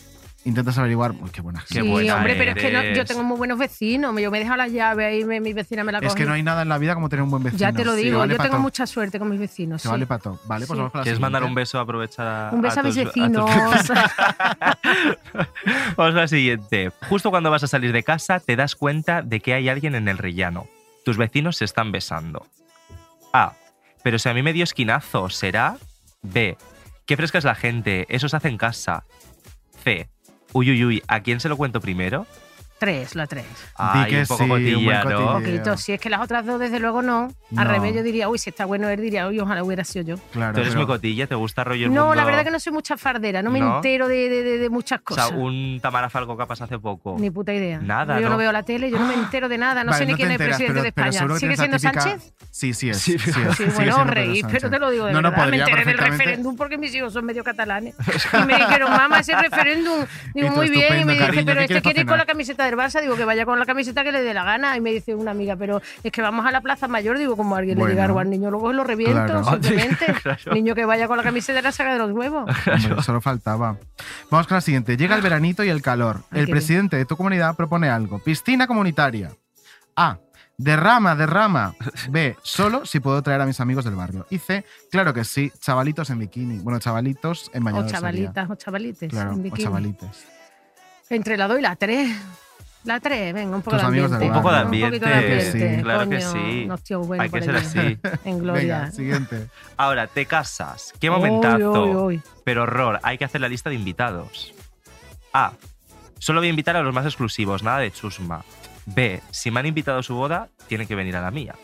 Intentas averiguar. Uy, qué buena. Qué sí, buena hombre, pero es que no- yo tengo muy buenos vecinos. Yo me he dejado la llave ahí, me- mi vecina me la coge. Es que no hay nada en la vida como tener un buen vecino. Ya te lo Sí, digo, vale yo tengo todo. mucha suerte con mis vecinos. Sí. vale para todo. Vale, pues Sí. vamos con la ¿Quieres mandar un siguiente. beso? Aprovechar a, Un beso a, mis tus- vecinos. tus- Vamos a la siguiente. Justo cuando vas a salir de casa, te das cuenta de que hay alguien en el rellano. Tus vecinos se están besando. A. Pero si a mí me dio esquinazo, ¿será? B. Qué fresca es la gente, eso se hace en casa. C. Uy, uy, uy, ¿a quién se lo cuento primero? Tres, la tres. Ay, que un poco sí, un cotilla, ¿no? cotilleo. Un poquito. Si es que las otras dos, desde luego, no. No. Al revés, yo diría, uy, si está bueno él, diría, uy, ojalá hubiera sido yo. Claro, ¿Tú eres pero- muy cotilla? ¿Te gusta rollo el No, mundo? la verdad que no soy mucha fardera, no me ¿No? entero de, de- de- de muchas O cosas. sea, un Tamara Falco que pasó hace poco. Ni puta idea. Nada, Yo no. ¿no? veo la tele, yo no me entero de nada, no Vale, sé ni quién es el enteras, presidente pero- de España. ¿Sigue siendo típica- Sánchez? Sí, sí es. Sí, sí es, Sí, bueno, reí, pero te lo digo de No, no, verdad. me podría enteré del referéndum porque mis hijos son medio catalanes. Y me dijeron, mamá, ese referéndum. Digo, muy bien. Y me cariño, pero ¿qué este quiere ir con la camiseta del Barça. Digo, que vaya con la camiseta que le dé la gana. Y me dice una amiga, pero es que vamos a la Plaza Mayor. Digo, como alguien le diga algo al niño, luego lo reviento, Claro. simplemente. Claro. Niño que vaya con la camiseta de la saga de los huevos. Hombre, solo faltaba. Vamos con la siguiente. Llega el veranito y el calor. Ay, el presidente de tu comunidad propone algo. Piscina comunitaria. A. Derrama, derrama. B. Solo si puedo traer a mis amigos del barrio. Y C. Claro que sí. Chavalitos en bikini. Bueno, chavalitos en O bañador. sería. chavalitas, o chavalites. Claro, en o bikini. chavalites. Entre la 2 y la 3. La 3, venga, un poco Tus de amigos ambiente. del Un poco de barrio. Un poquito de ambiente, ambiente. claro que coño, sí. unos tíos buenos Hay que por ser así. En gloria. Venga, siguiente. Ahora, te casas. Qué Uy, momentazo. uy, uy. Pero horror, hay que hacer la lista de invitados. A. Solo voy a invitar a los más exclusivos, nada de chusma. B. Si me han invitado a su boda, tienen que venir a la mía.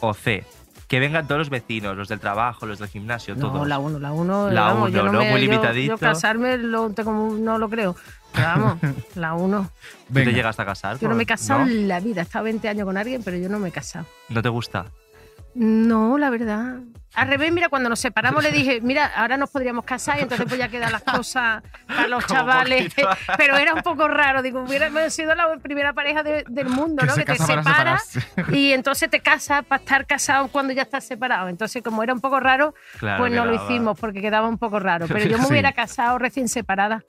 O C. Que vengan todos los vecinos, los del trabajo, los del gimnasio, No, todos. la 1, la 1. La uno, no ¿no? me- Muy yo- limitadito. Yo casarme lo tengo, no lo creo. Pero vamos, la 1. ¿Tú te llegaste a casar? Yo no me he casado ¿No? en la vida. He estado 20 años con alguien, pero yo no me he casado. ¿No te gusta? No, la verdad. Al revés, mira, cuando nos separamos le dije, mira, ahora nos podríamos casar y entonces pues ya quedan las cosas para los Como chavales. poquito. Pero era un poco raro, digo, hubiera sido la primera pareja de- del mundo, Que ¿no? se Que te separas y entonces te casas para estar casado cuando ya estás separado. Entonces, como era un poco raro, Claro, pues no lo hicimos porque quedaba un poco raro. Pero yo me Sí. hubiera casado recién separada.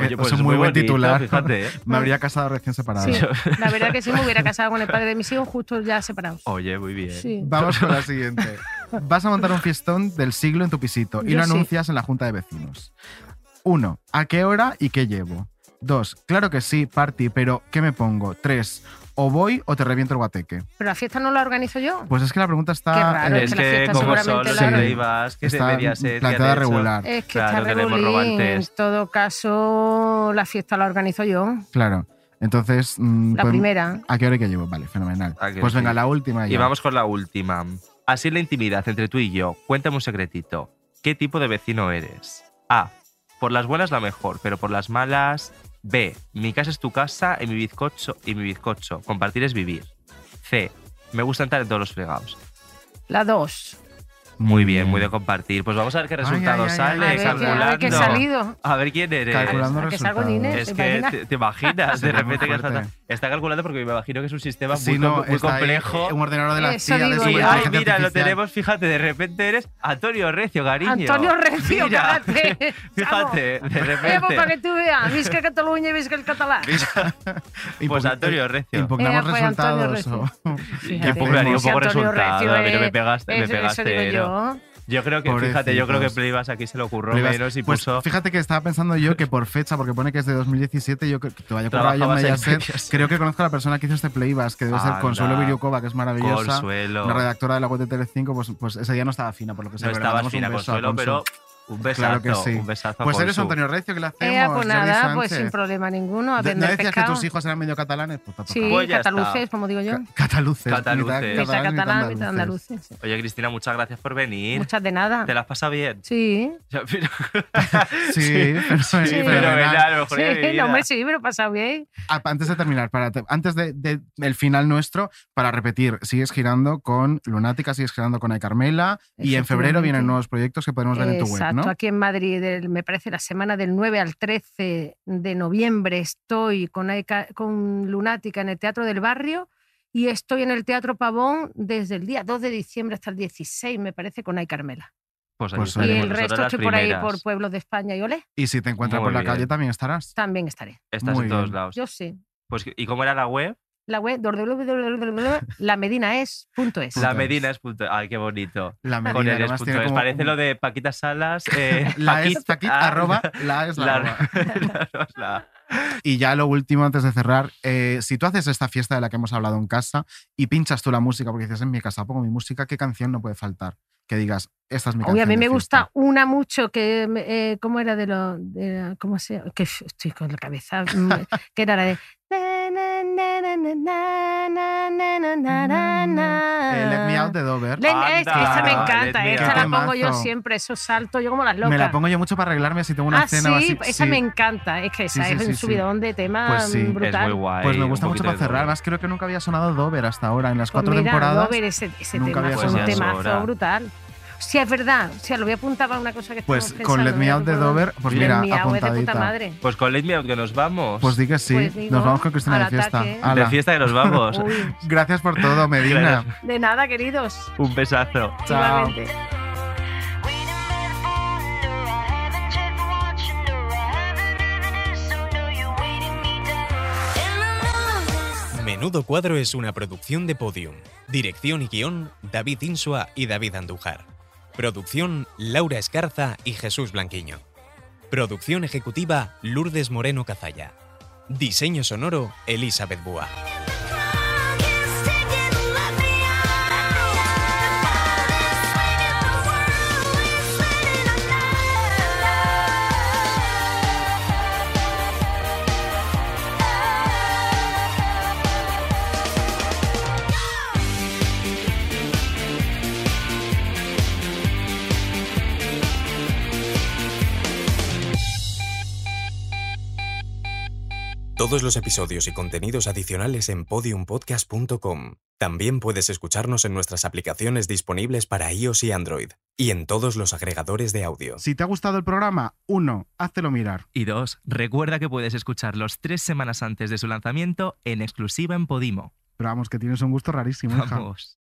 Oye, Eh, pues es es muy muy buen bonito, titular. fíjate, ¿eh? Me habría casado recién separado. Sí, la verdad que sí, me hubiera casado con el padre de mis hijos justo ya separados. Oye, muy bien. Sí. Vamos con la siguiente. Vas a montar un fiestón del siglo en tu pisito y Yo lo sí. anuncias en la junta de vecinos. Uno, ¿a qué hora y qué llevo? Dos, claro que sí, party, pero ¿qué me pongo? Tres, o voy o te reviento el guateque. Pero la fiesta no la organizo yo. Pues es que la pregunta está. Qué raro, en- Es que que como son seguramente los la- Leivas, que Está planteada que regular. Es que Claro, está que regulín. En todo caso, la fiesta la organizo yo. Claro. Entonces. mm, La podemos- primera. ¿A qué hora y qué llevo? Vale, fenomenal. ¿A que Pues venga, sí? la última ya. Y vamos con la última. Así en la intimidad entre tú y yo, cuéntame un secretito. ¿Qué tipo de vecino eres? A. Por las buenas la mejor, pero por las malas. B. Mi casa es tu casa y mi bizcocho y mi bizcocho. Compartir es vivir. C. Me gusta entrar en todos los fregados. La dos. Muy bien, muy de compartir. Pues vamos a ver qué resultado ay, ay, sale, A ver, qué- a ver calculando. qué salido. A ver quién eres. Calculando ¿A que resultados. Inés? Es ¿Te que imaginas? te, te imaginas de repente que está, está calculando porque me imagino que es un sistema Sí, muy, no, com- muy está ahí, complejo. eh, un ordenador de la Eso CIA. de digo Y ay, mira, lo artificial. tenemos, fíjate, de repente eres Antonio Recio, cariño. Antonio Recio, Mira, cállate. Fíjate, de Eh, pues repente. para que tú veas, visca Cataluña y visca el catalán. Pues Antonio Recio. Impugnamos Eh, pues resultados. Fíjate, impugnaría un poco Antonio resultado. Recio A mí no me pegaste, me pegaste. Yo. Creo que, fíjate, yo creo que. Pleibas aquí se le ocurrió menos y Pues puso. fíjate que estaba pensando yo que por fecha, porque pone que es de 2017, yo que que te vaya creo que conozco a la persona que hizo este Playbas, que debe ser Anda. Consuelo Viriukova, que es maravillosa. Consuelo. Una redactora de la web de Telecinco, pues, pues ese día no estaba fina, por lo que sé. No estabas fina, Consuelo, Consu. pero un besazo. Claro que sí. Un besazo Pues eres. Antonio Recio, que le hacemos. Eh, pues nada, pues sin problema ninguno. A ¿No vender decías que tus hijos eran medio catalanes? Pues Sí. Pues cataluces, está. como digo yo. Ca- Cataluces. Cataluces. mitad Mitad catalanes, catalán, mitad andaluces. andaluces. Oye, Cristina, muchas gracias por venir. Muchas de nada. ¿Te las pasado bien? Sí. Sí, pero Sí, a lo mejor Sí, no, hombre, sí, pero pasa bien. Ah, Antes de terminar, para te- antes de, de- el final nuestro, para repetir, sigues girando con Lunática, sigues girando con Ay Carmela y en febrero vienen nuevos proyectos que podemos ver en tu web, ¿no? aquí en Madrid, el- me parece la semana del 9 al 13 de noviembre estoy con, con Lunática en el Teatro del Barrio y estoy en el Teatro Pavón desde el día 2 de diciembre hasta el 16, me parece, con Ay Carmela. Pues, ahí Pues y el nosotros resto estoy por ahí, por pueblos de España y ole, Y si te encuentras Muy por la bien. calle también estarás. también estaré. Estás Muy en todos bien. lados. Yo sí. Pues, ¿Y cómo era la web? La web lamedinaes.es. La es. Medina es punto. Ay, qué bonito. La Con Medina, el es tiene es. Parece un- lo de Paquita Salas. eh, La es Paquit- Paquit, ah, arroba, la es la, arroba. la- la- Y ya lo último, antes de cerrar, eh, si tú haces esta fiesta de la que hemos hablado en casa y pinchas tú la música, porque dices, en mi casa pongo mi música, ¿qué canción no puede faltar? que digas, esta es mi canción. Oye, a mí me gusta una mucho que, eh, ¿cómo era de lo, de, cómo se, que estoy con la cabeza, que era la de... Let Me Out de Dover. Esa me encanta, esa la pongo yo siempre, eso salto yo como las locas. Me la pongo yo mucho para arreglarme si tengo una ah, cena. O así, esa me encanta, es que esa es un subidón de tema brutal. Pues me gusta mucho para cerrar, creo que nunca había sonado Dover hasta ahora, en las cuatro temporadas. Dover, ese, un temazo brutal. Sí, es verdad. O sea, lo voy a apuntar para una cosa que Pues con Let pensando, Me. Out de. Dover, pues Let mira, Me de puta madre. Pues con Let Me Out que nos vamos. Pues di que sí. Pues digo, Nos vamos con Cristina de fiesta. de fiesta que nos vamos. Gracias por todo, Medina. de nada, queridos. Un besazo. Chao. Menudo Cuadro es una producción de Podium. Dirección y guion, David Insua y David Andújar. Producción, Laura Escarza y Jesús Blanquiño. Producción ejecutiva, Lourdes Moreno Cazalla. Diseño sonoro, Elizabeth Búa. Todos los episodios y contenidos adicionales en podiumpodcast.com. También puedes escucharnos en nuestras aplicaciones disponibles para iOS y Android y en todos los agregadores de audio. Si te ha gustado el programa, uno, háztelo mirar. Y dos, recuerda que puedes escucharlos tres semanas antes de su lanzamiento en exclusiva en Podimo. Pero vamos, que tienes un gusto rarísimo, hija. Vamos.